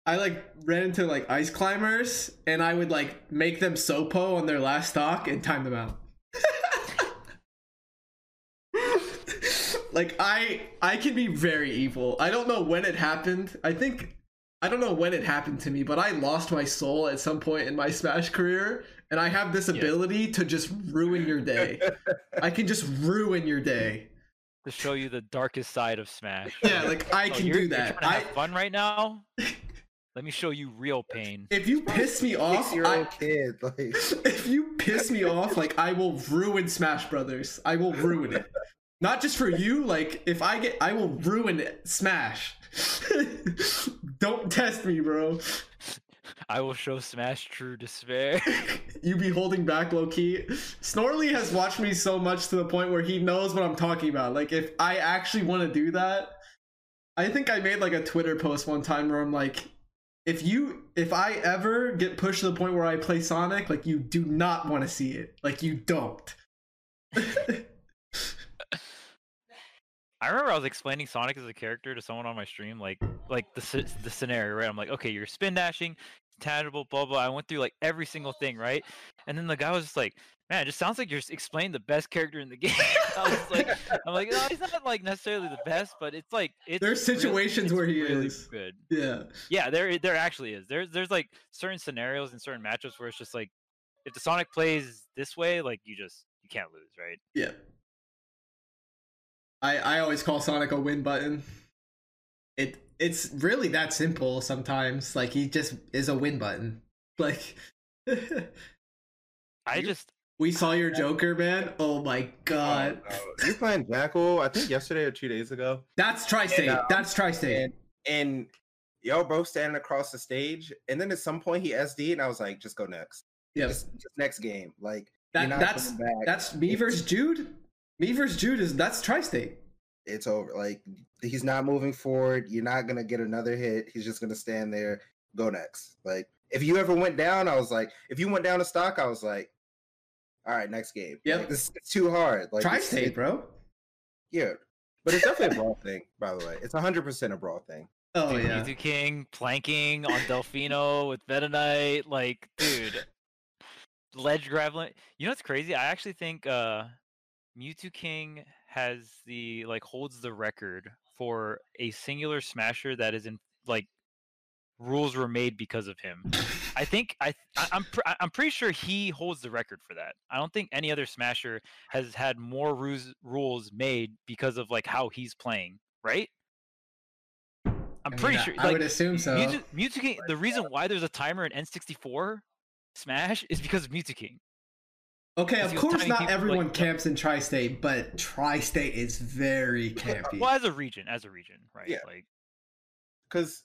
i like ran into like ice climbers and i would like make them sopo on their last stock and time them out like i i can be very evil i don't know when it happened i think i don't know when it happened to me but i lost my soul at some point in my smash career and i have this Yes. ability to just ruin your day i can just ruin your day To show you the darkest side of Smash. yeah like i Oh, can you're, do you're that trying to i fun right now. Let me show you real pain. if you piss me off six year I, kid. Like if you piss me off, like I will ruin Smash Brothers. I will ruin it. Not just for you, like if I get I will ruin it. Smash. Don't test me, bro. I will show Smash true despair. You be holding back low key. Snorley has watched me so much to the point where he knows what I'm talking about. Like if I actually want to do that, I think I made like a Twitter post one time where I'm like if you if I ever get pushed to the point where I play Sonic, like you do not want to see it. Like you don't. I remember I was explaining Sonic as a character to someone on my stream, like like the the scenario, right? I'm like, okay, you're spin dashing, tangible, blah blah. I went through like every single thing, right? And then the guy was just like, man, it just sounds like you're explaining the best character in the game. I was like, I'm like, no, he's not like necessarily the best, but it's like it's There's really- situations it's where he really is. good. Yeah. Yeah, there there actually is. There's there's like certain scenarios and certain matchups where it's just like, if the Sonic plays this way, like you just you can't lose, right? Yeah. I I always call Sonic a win button. It it's really that simple sometimes. Like he just is a win button. Like I You- just we saw your Joker, man. Oh my oh, god. Oh, no. you playing Jackal? I think yesterday or two days ago. That's tri-state. Yeah. Um, that's tri-state. And and y'all both standing across the stage, and then at some point he SD, and I was like, just go next. Yep. Just, just next game. Like That, that's that's me versus Jude. Me versus Jude is that's tri-state. It's over. Like he's not moving forward. You're not gonna get another hit. He's just gonna stand there. Go next. Like if you ever went down, I was like, if you went down to stock, I was like, all right, next game. Yep. Like, this it's too hard. Like it's- Tri-state, bro. Yeah, but it's definitely a brawl thing. By the way, it's hundred percent a brawl thing. Oh dude, yeah. Mew2King planking on Delfino with Meta Knight, like, dude, ledge grabbing. You know what's crazy? I actually think uh, Mew2King has the like holds the record for a singular smasher that is in like rules were made because of him. I think I, I I'm pr- I- I'm pretty sure he holds the record for that. I don't think any other smasher has had more rules rules made because of like how he's playing, right? I'm I mean, pretty I- sure. I like, would assume so. Mewtwo, Mew2King, the reason uh why there's a timer in N64 Smash is because of Mew2King. Okay, of course not people like- everyone camps in tri-state, but tri-state is very campy. Well, as a region, as a region, right? Yeah. Like, because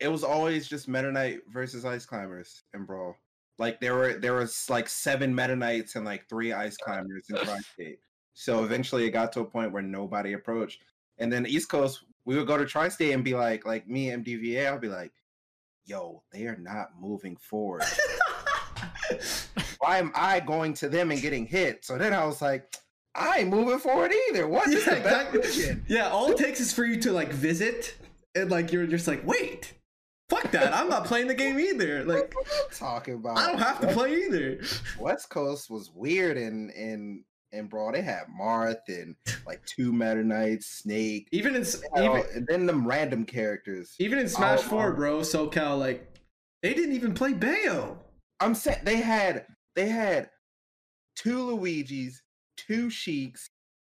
it was always just Meta Knight versus Ice Climbers in Brawl. Like there were there was like seven Meta Knights and like three Ice Climbers in Tri-State. So eventually it got to a point where nobody approached. And then East Coast, we would go to Tri-State and be like, like me MDVA, I'll be like, yo, they are not moving forward. Why am I going to them and getting hit? So then I was like, I ain't moving forward either. What? Yeah, the exactly. Yeah, all it takes is for you to like visit, and like you're just like, wait, fuck that, I'm not playing the game either. Like, talking about. I don't have to play either. West Coast was weird and and and bro, they had Marth and like two Meta Knights, Snake, Even in s- you know, even and then them random characters. even in Smash Four, bro, SoCal like they didn't even play Bayo. I'm saying they had they had two Luigi's, two Sheiks,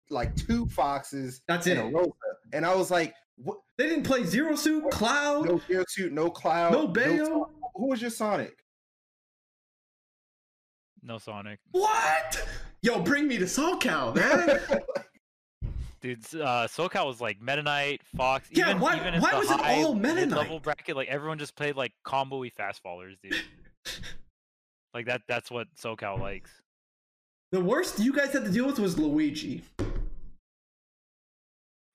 like two Foxes, That's and it. a Rosa. And I was like, what? They didn't play Zero Suit, Cloud, No Zero Suit, no Cloud, no Bayo. Sonic. Who was your Sonic? No Sonic. What? Yo, bring me to SoCal, man. Dude, s- uh, SoCal was like Meta Knight, Fox. Yeah, even, why- even why was it all Meta Knight? Level bracket, like everyone just played like combo-y fast fallers, dude. like that. That's what SoCal likes. the worst you guys had to deal with was Luigi.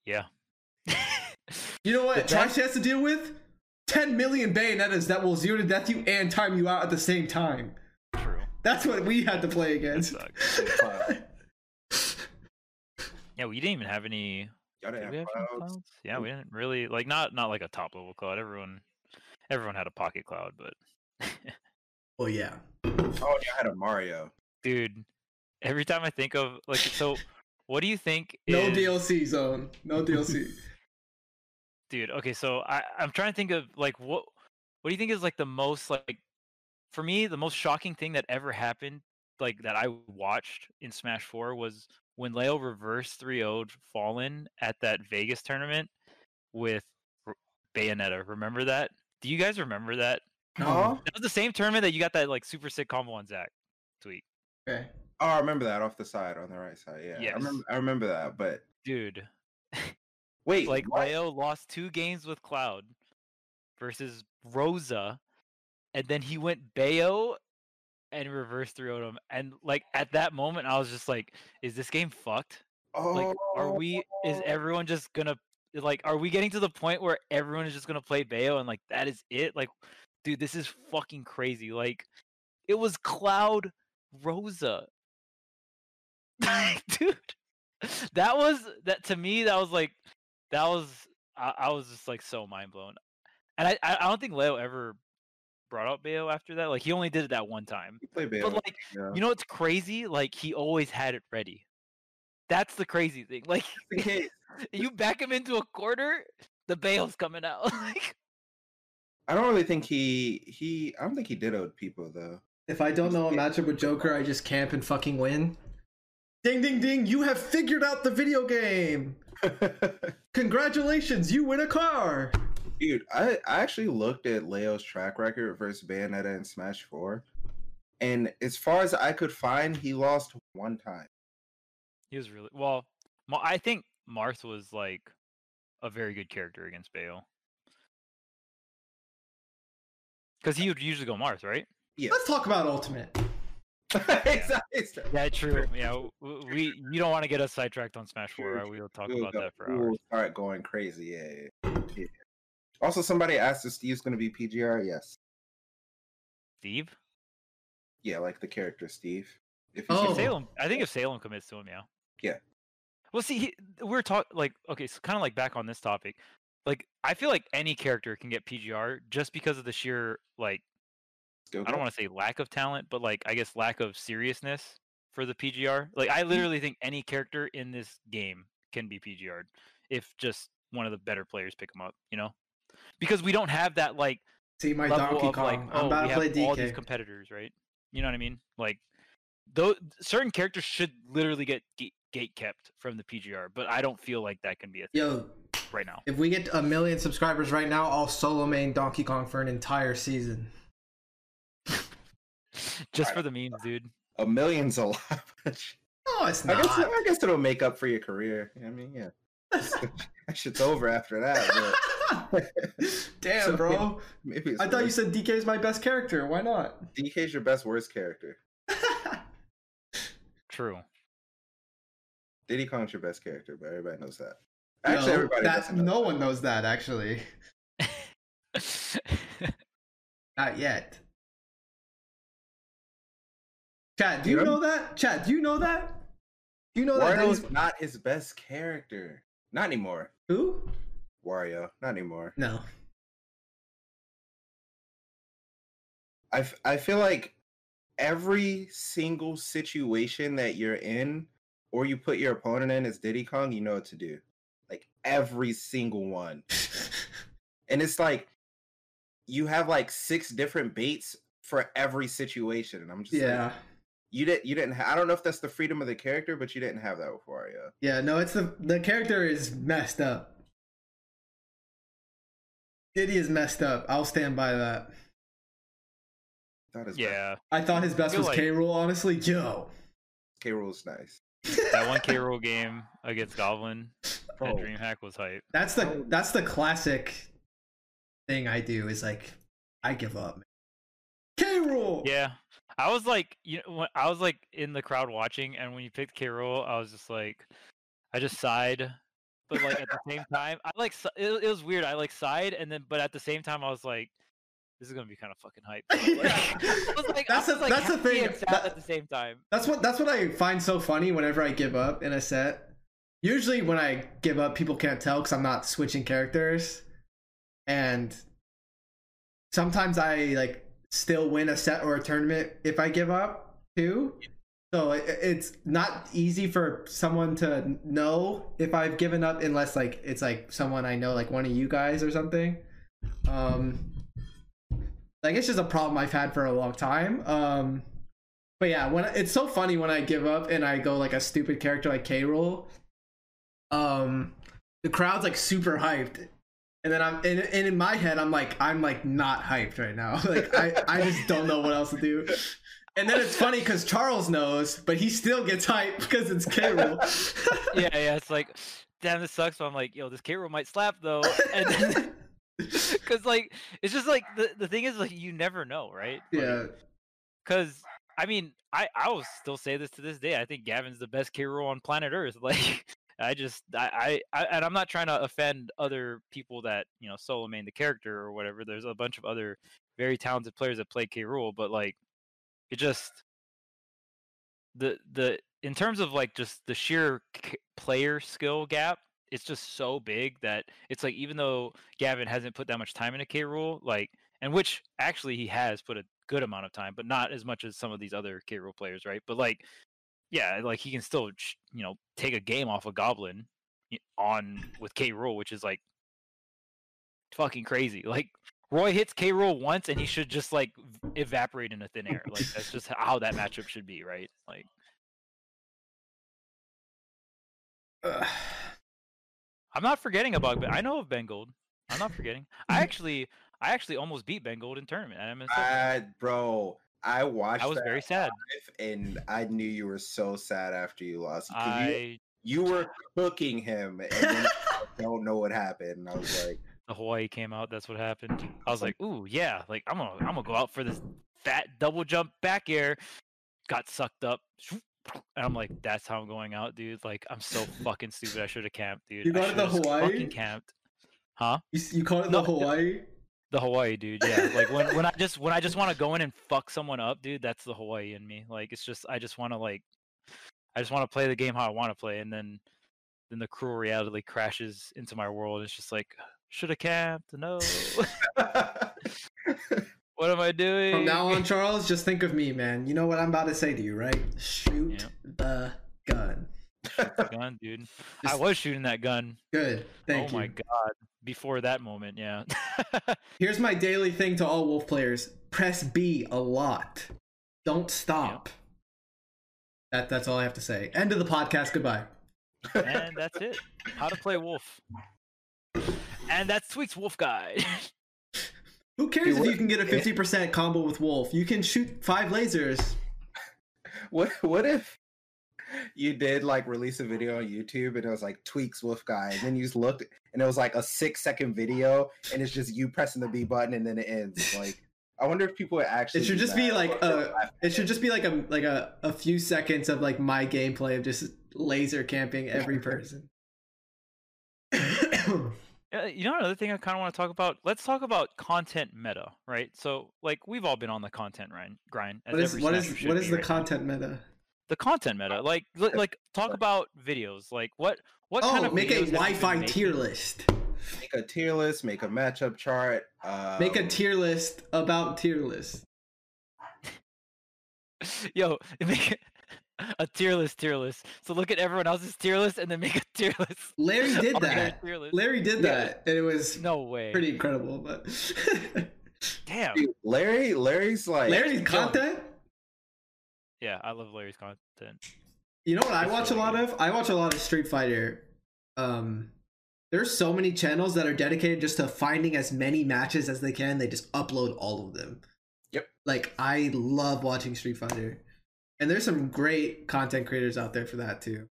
Yeah. You know what? The Trish has to deal with 10 million bayonettas that will zero to death you and time you out at the same time. True. That's what we had to play against. Yeah, we didn't even have any. Did didn't we have have any clouds. clouds? Yeah, we didn't really like not not like a top level cloud. Everyone, everyone had a pocket cloud, but well, yeah. Oh, y'all had a Mario. dude, every time I think of like so, what do you think? No is- DLC zone. No DLC. dude okay so i i'm trying to think of like what what do you think is like the most like for me the most shocking thing that ever happened like that i watched in smash 4 was when leo reverse 3 fallen at that vegas tournament with bayonetta remember that do you guys remember that Huh? that was the same tournament that you got that like super sick combo on zach tweet Okay. Oh, I remember that off the side on the right side. Yeah, Yes. I remember. I remember that. But dude wait, like what? Leo lost two games with Cloud versus Rosa, and then he went Bayo and reverse 3 him. And like at that moment, I was just like, "Is this game fucked? Like, are oh. we? Is Oh. everyone just gonna like? Are we getting to the point where everyone is just gonna play Bayo and like that is it? Like, dude, this is fucking crazy. Like, it was Cloud Rosa, dude. That was that to me. That was like that was I, I was just like so mind blown. And I I don't think Leo ever brought up Bayo after that. Like he only did it that one time. You play But like yeah. you know what's crazy? Like he always had it ready. That's the crazy thing. Like you back him into a quarter, the bail's coming out. like I don't really think he he. I don't think he did owed people though. If I don't know a matchup with Joker, I just camp and fucking win. Ding ding ding, you have figured out the video game. Congratulations, you win a car. Dude, I, I actually looked at Leo's track record versus Bayonetta in Smash 4. And as far as I could find, he lost one time. he was really well. I think Marth was like a very good character against Bayo. Because he would usually go Marth, right? Yeah. Let's talk about Ultimate. exactly. Yeah, true. Yeah, w- w- we you don't want to get us sidetracked on Smash Four. Right? We'll talk We'll about go- that for hours. we'll hours. start going crazy. Yeah, yeah, yeah. Also, somebody asked if Steve's going to be PGR. Yes. Steve, Yeah, like the character Steve. If Oh. if Salem. I think if Salem commits to him, yeah. Yeah. Well, see, he, we're talking like okay, so kind of like back on this topic. Like, I feel like any character can get PGR just because of the sheer like Skill I don't want to say lack of talent, but like I guess lack of seriousness for the PGR. Like. I mm-hmm. literally think any character in this game can be PGR'd if just one of the better players pick them up. You know, because we don't have that like See my level Donkey of Kong. like I'm oh about to play all these competitors, right? You know what I mean? Like those certain characters should literally get gate, gate kept from the PGR, but I don't feel like that can be a thing Yo, right now. if we get a million subscribers right now, I'll solo main Donkey Kong for an entire season. Just for the memes, dude. A million's a lot. No, it's I not. guess I guess it'll make up for your career. I mean, yeah, that shit's over after that. But Damn, So, bro. maybe it's I thought you said DK is my best character. Why not? DK is your best worst character. True. Diddy Kong's your best character, but everybody knows that. Actually, no, everybody that, no one knows that actually. Not yet. Chat, do you know that? Chat, do you know that? You know that Wario's not his best character. Not anymore. who? Wario, not anymore. No. I, f- I feel like every single situation that you're in or you put your opponent in as Diddy Kong, you know what to do. Like every single one. And it's like you have like six different baits for every situation. And I'm just yeah. like, you didn't you didn't ha- I don't know if that's the freedom of the character, but you didn't have that with Wario. Yeah, no, it's the the character is messed up. Diddy is messed up. I'll stand by that. That is Yeah, I thought his best was like- K. Rool, honestly. Joe. K Rool's nice. that one K Rool game against Goblin Oh. at DreamHack was hype. That's the that's the classic thing I do is like I give up. K. Rool. Yeah, I was like, you know, when I was like in the crowd watching, and when you picked K Rool, I was just like, I just sighed, but like at the same time, I like it, it was weird. I like sighed, and then but at the same time, I was like, this is gonna be kind of fucking hype. Like, like, That's was, like, that's the thing, that- at the same time. That's what that's what I find so funny whenever I give up in a set. Usually when I give up, people can't tell because I'm not switching characters, and sometimes I like still win a set or a tournament if I give up too. So it, it's not easy for someone to know if I've given up unless like it's like someone I know, like one of you guys or something. Um, like it's just a problem I've had for a long time. Um, but yeah, when it's so funny when I give up and I go like a stupid character like K Rool, um, the crowd's like super hyped, and then I'm and, and in my head I'm like I'm like not hyped right now. Like I I just don't know what else to do. And then it's funny because Charles knows, but he still gets hyped because it's K Rool. Yeah, yeah, it's like, damn, this sucks. So I'm like, yo, this K Rool might slap though, and then. Cause like it's just like the, the thing is like you never know, right? Like, yeah. Because I mean, I I will still say this to this day. I think Gavin's the best hero on planet Earth. Like, I just I, I I and I'm not trying to offend other people that you know solo main the character or whatever. There's a bunch of other very talented players that play K. Rool, but like, it just the the in terms of like just the sheer k- player skill gap. It's just so big that it's like even though Gavin hasn't put that much time into K. Rool, like and which actually he has put a good amount of time, but not as much as some of these other K. Rool players, right? But like, yeah, like he can still, you know, take a game off a Goblin on with K. Rool, which is like fucking crazy. Like Roy hits K. Rool once, and he should just like evaporate into thin air. Like that's just how that matchup should be, right? Like. I'm not forgetting about, Ben- I know of Ben Gold. I'm not forgetting. I actually, I actually almost beat Ben Gold in tournament at MSL. I, bro, I watched I was very sad. and I knew you were so sad after you lost. you, I you were cooking him and then I don't know what happened. And I was like, the Hawaii came out. That's what happened. I was like, ooh, yeah, like I'm gonna, I'm gonna go out for this fat double jump back air. Got sucked up, and I'm like, that's how I'm going out, dude. Like I'm so fucking stupid. I should have camped, dude. You got it the Hawaii? Fucking camped, huh? You, you call it the No, no. Hawaii? The Hawaii, dude. Yeah, like when when I just when I just want to go in and fuck someone up, dude. That's the Hawaii in me. Like it's just I just want to like, I just want to play the game how I want to play, and then then the cruel reality crashes into my world. It's just like should have camped. No. what am I doing? From now on, Charles, just think of me, man. You know what I'm about to say to you, right? Shoot the gun. the gun, dude. I was shooting that gun. Good. Thank oh you. oh you. my god. Before that moment, yeah. Here's my daily thing to all Wolf players: press B a lot. Don't stop. That that's all I have to say. End of the podcast. Goodbye. and that's it. How to play Wolf. And that's Tweek's Wolf Guide. Who cares Dude, if what- you can get a 50% combo with Wolf? You can shoot five lasers. what what if you did like release a video on YouTube and it was like Tweek's wolf guy and then you just looked and it was like a six second video and it's just you pressing the B button and then it ends. Like I wonder if people would actually It should do just be like or if they'll a. It should just be like a like a, a few seconds of like my gameplay of just laser camping every person. Uh, you know another thing I kind of want to talk about? Let's talk about content meta, right? So, like, we've all been on the content grind. grind as what is every what smasher is should what is be, the right? content meta? The content meta. Like like talk about videos. Like what what kind Oh, of make a videos have you been Wi-Fi tier list. Make a tier list. Make a matchup chart. Uh, Make a tier list about tier list. Yo, make a tier list, tier list. So look at everyone else's tier list and then make a tier list. Larry did that. Larry did Yeah. that, and it was No way. pretty incredible. But Damn. Dude, Larry. Larry's like Larry's content. Yeah, I love Larry's content. You know what I watch a lot of? I watch a lot of Street Fighter. Um, there's so many channels that are dedicated just to finding as many matches as they can. They just upload all of them. Yep. Like I love watching Street Fighter, and there's some great content creators out there for that too.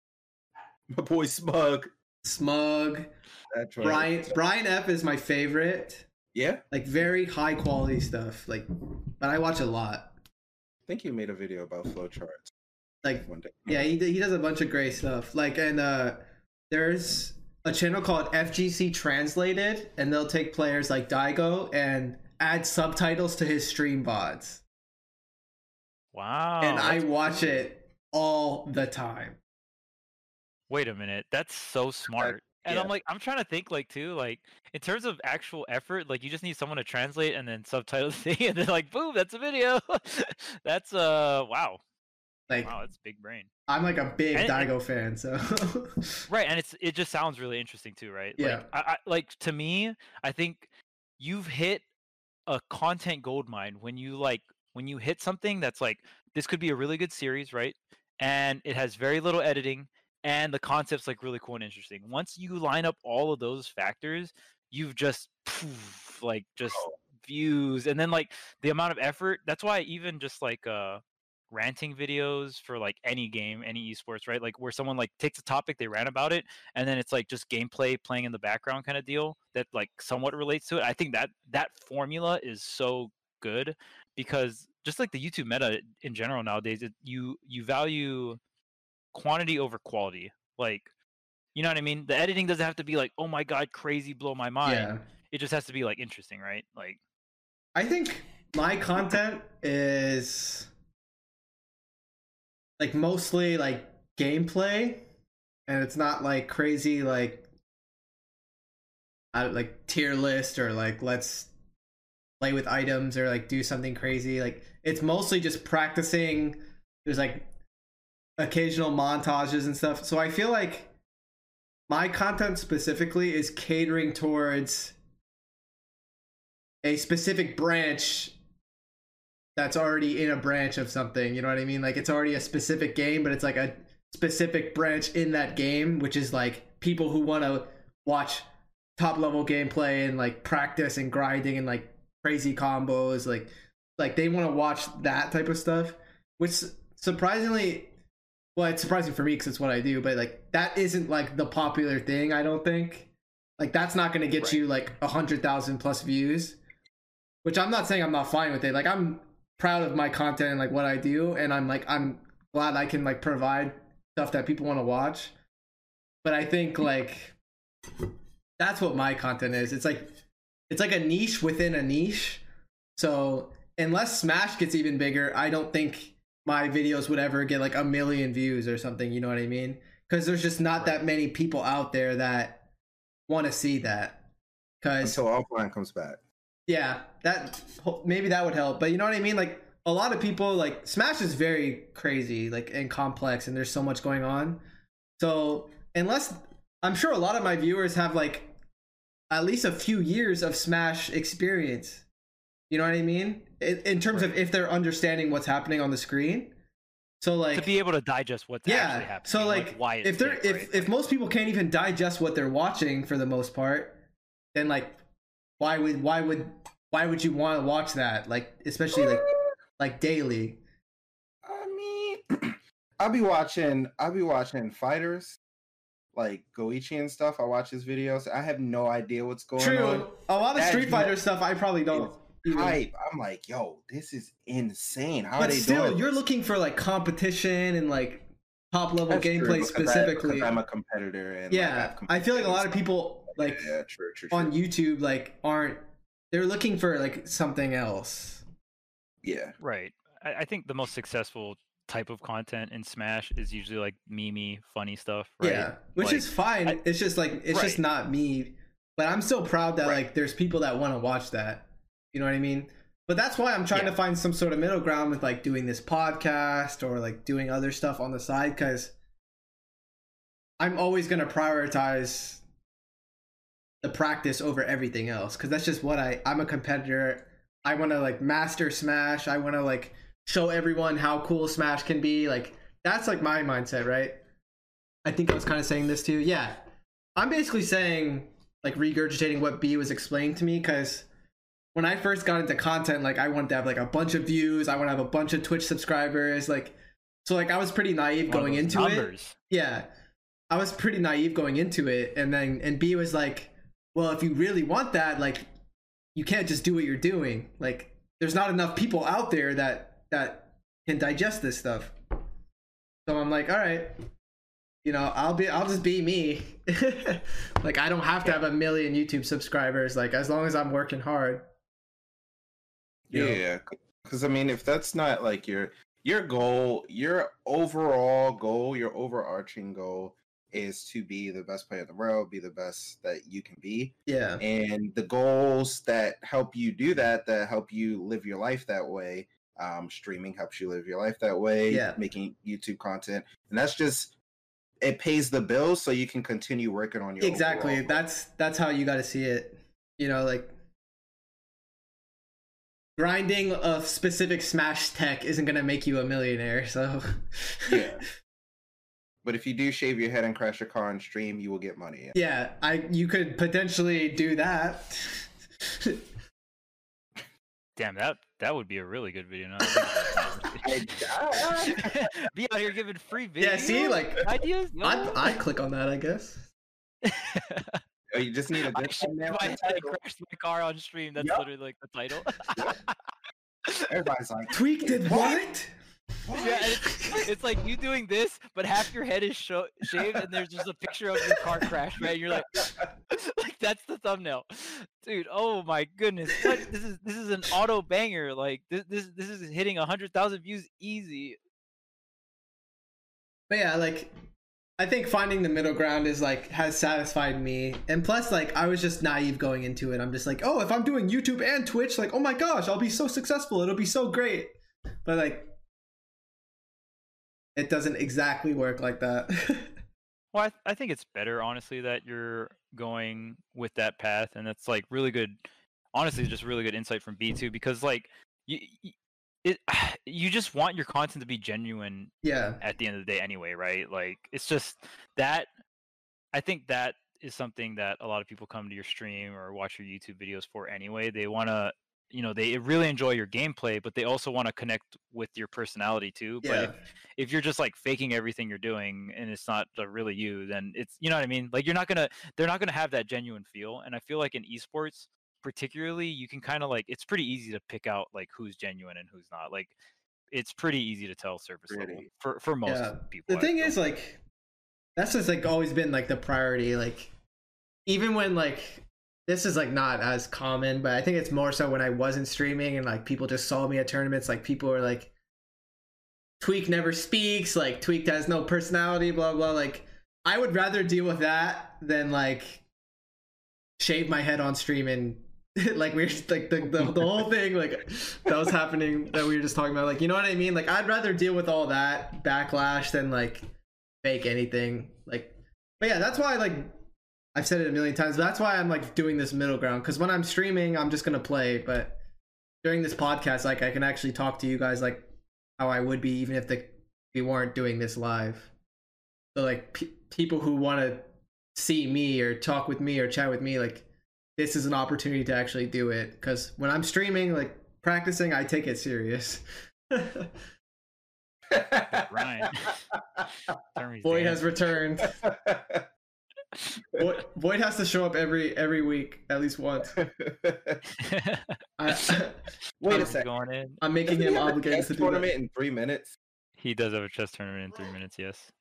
my boy Smug. Smug, That's right. Brian, Brian F is my favorite. Yeah, Like very high quality stuff. Like, but I watch a lot. I think you made a video about flowcharts Like one day. Yeah, he he does a bunch of great stuff. Like, and uh, there's a channel called FGC Translated, and they'll take players like Daigo and add subtitles to his stream VODs. Wow. and I watch cool. it all the time. Wait a minute. That's so smart. And yeah. I'm like, I'm trying to think like too, like in terms of actual effort, like you just need someone to translate and then subtitle the thing, and then like, boom, that's a video. that's uh, wow, Like, wow, that's big brain. I'm like a big And- Daigo fan, so Right, and it's it just sounds really interesting too, right? Yeah. Like, I, I like to me, I think you've hit a content gold mine when you like when you hit something that's like this could be a really good series, right? And it has very little editing and the concept's like really cool and interesting. Once you line up all of those factors, you've just poof, like just Oh. views and then like the amount of effort. That's why even just like uh ranting videos for like any game, any esports, right? Like where someone like takes a topic, they rant about it, and then it's like just gameplay playing in the background kind of deal that like somewhat relates to it. I think that that formula is so good because just like the YouTube meta in general nowadays, it, you you value quantity over quality. Like, you know what I mean? The editing doesn't have to be like, oh my god, crazy, blow my mind. yeah. It just has to be like interesting, right? Like, I think my content is like mostly like gameplay, and it's not like crazy like I like tier list or like let's play with items or like do something crazy. Like it's mostly just practicing. There's like occasional montages and stuff. So I feel like my content specifically is catering towards a specific branch that's already in a branch of something. You know what I mean? Like it's already a specific game, but it's like a specific branch in that game, which is like people who want to watch top level gameplay and like practice and grinding and like crazy combos. Like like they want to watch that type of stuff, which surprisingly. Well, it's surprising for me because it's what I do, but like that isn't like the popular thing. I don't think. Like that's not going to get Right. you like a hundred thousand plus views which I'm not saying I'm not fine with it. Like I'm proud of my content and like what I do, and I'm like I'm glad I can like provide stuff that people want to watch. But I think like that's what my content is. It's like it's like a niche within a niche. So unless Smash gets even bigger, I don't think my videos would ever get like a million views or something. You know what I mean? Because there's just not that many people out there that want to see that. Because Until offline comes back. yeah, that maybe that would help. But you know what I mean? Like a lot of people like Smash is very crazy, like and complex, and there's so much going on. So unless I'm sure a lot of my viewers have like at least a few years of Smash experience. You know what I mean? In, in terms of if they're understanding what's happening on the screen. So like to be able to digest what's actually yeah. happening. So like, why if they're big, if right? if most people can't even digest what they're watching for the most part, then like why would why would why would you want to watch that? Like especially like like daily. I mean, I'll be watching. I'll be watching fighters, like Goichi and stuff. I watch his videos. I have no idea what's going True. on. A lot of Street Fighter stuff I probably don't. Even- Hype. I'm like, yo, this is insane. How are But they still, doing? you're looking for like competition and like top level That's gameplay because I- specifically. because I'm a competitor. And like, yeah, I've I feel like a lot of people like yeah, true, true, true. on YouTube like aren't. They're looking for like something else. yeah, Right. I, I think the most successful type of content in Smash is usually like memey, funny stuff, right? Yeah, which Like, is fine. I- it's just like it's just not me. But I'm still proud that Right. like there's people that want to watch that. You know what I mean? But that's why I'm trying Yeah. to find some sort of middle ground with like doing this podcast or like doing other stuff on the side because I'm always gonna prioritize the practice over everything else because that's just what I I'm a competitor. I want to like master Smash. I want to like show everyone how cool Smash can be. Like that's like my mindset, right? I think I was kind of saying this too. Yeah, I'm basically saying like regurgitating what B was explaining to me because when I first got into content, like I wanted to have like a bunch of views. I want to have a bunch of Twitch subscribers. Like so, like I was pretty naive One going into it numbers. yeah i was pretty naive going into it and then and b was like well if you really want that like you can't just do what you're doing like there's not enough people out there that that can digest this stuff so i'm like all right you know i'll be i'll just be me like i don't have to have a million youtube subscribers like as long as i'm working hard? Yeah, because I mean, if that's not like your your goal, your overall goal, your overarching goal is to be the best player in the world, be the best that you can be, yeah and the goals that help you do that, that help you live your life that way. Um, streaming helps you live your life that way. Yeah. making YouTube content, and that's just it pays the bills, so you can continue working on your exactly that's that's how you got to see it you know like grinding a specific smash tech isn't gonna make you a millionaire so Yeah. But if you do shave your head and crash your car on stream, you will get money. yeah i you could potentially do that Damn, that that would be a really good video. Now that I think about it. be out here giving free videos. yeah see like ideas. I'd. I'd click on that i guess Oh, you just need a good shaved thumbnail my for head the and title. crashed my car on stream. That's Yup. literally like the title. Everybody's like, Tweek did what yeah, it's, it's like you doing this, but half your head is sho- shaved, and there's just a picture of your car crash, right? And you're like, like that's the thumbnail, dude. Oh my goodness, what? this is this is an auto banger. Like this this this is hitting a hundred thousand views easy. but yeah like i think finding the middle ground is like has satisfied me. And plus like i was just naive going into it. I'm just like oh if i'm doing youtube and twitch like oh my gosh i'll be so successful. It'll be so great. But like it doesn't exactly work like that. Well, I, th- I think it's better, honestly, that you're going with that path, and that's like really good. Honestly, just really good insight from B two because like you, it you just want your content to be genuine yeah. at the end of the day anyway, right? Like it's just that I think that is something that a lot of people come to your stream or watch your YouTube videos for anyway. They want to you know they really enjoy your gameplay but they also want to connect with your personality too. But yeah. if, if you're just like faking everything you're doing and it's not uh, really you then it's you know what i mean? Like you're not gonna they're not gonna have that genuine feel. And i feel like in esports particularly you can kind of like it's pretty easy to pick out like who's genuine and who's not like it's pretty easy to tell surface level for for most Yeah. people the thing is like that's just like always been like the priority like even when like this is like not as common but i think it's more so when i wasn't streaming and like people just saw me at tournaments like people were like Tweek never speaks like Tweek has no personality blah blah like i would rather deal with that than like shave my head on stream and like we're just, like the, the, the whole thing like that was happening that we were just talking about like you know what i mean? Like i'd rather deal with all that backlash than like fake anything like but yeah that's why like i've said it a million times that's why i'm like doing this middle ground because when i'm streaming i'm just gonna play but during this podcast like i can actually talk to you guys like how i would be even if the we weren't doing this live. So like pe people who want to see me or talk with me or chat with me like this is an opportunity to actually do it because when i'm streaming like practicing i take it serious Ryan. Termy's Boyd dance. has returned. Boyd, Boyd has to show up every every week at least once. I, Wait a second. I'm making Doesn't him he have a obligated to do tournament that. in three minutes. he does have a chess tournament in three minutes yes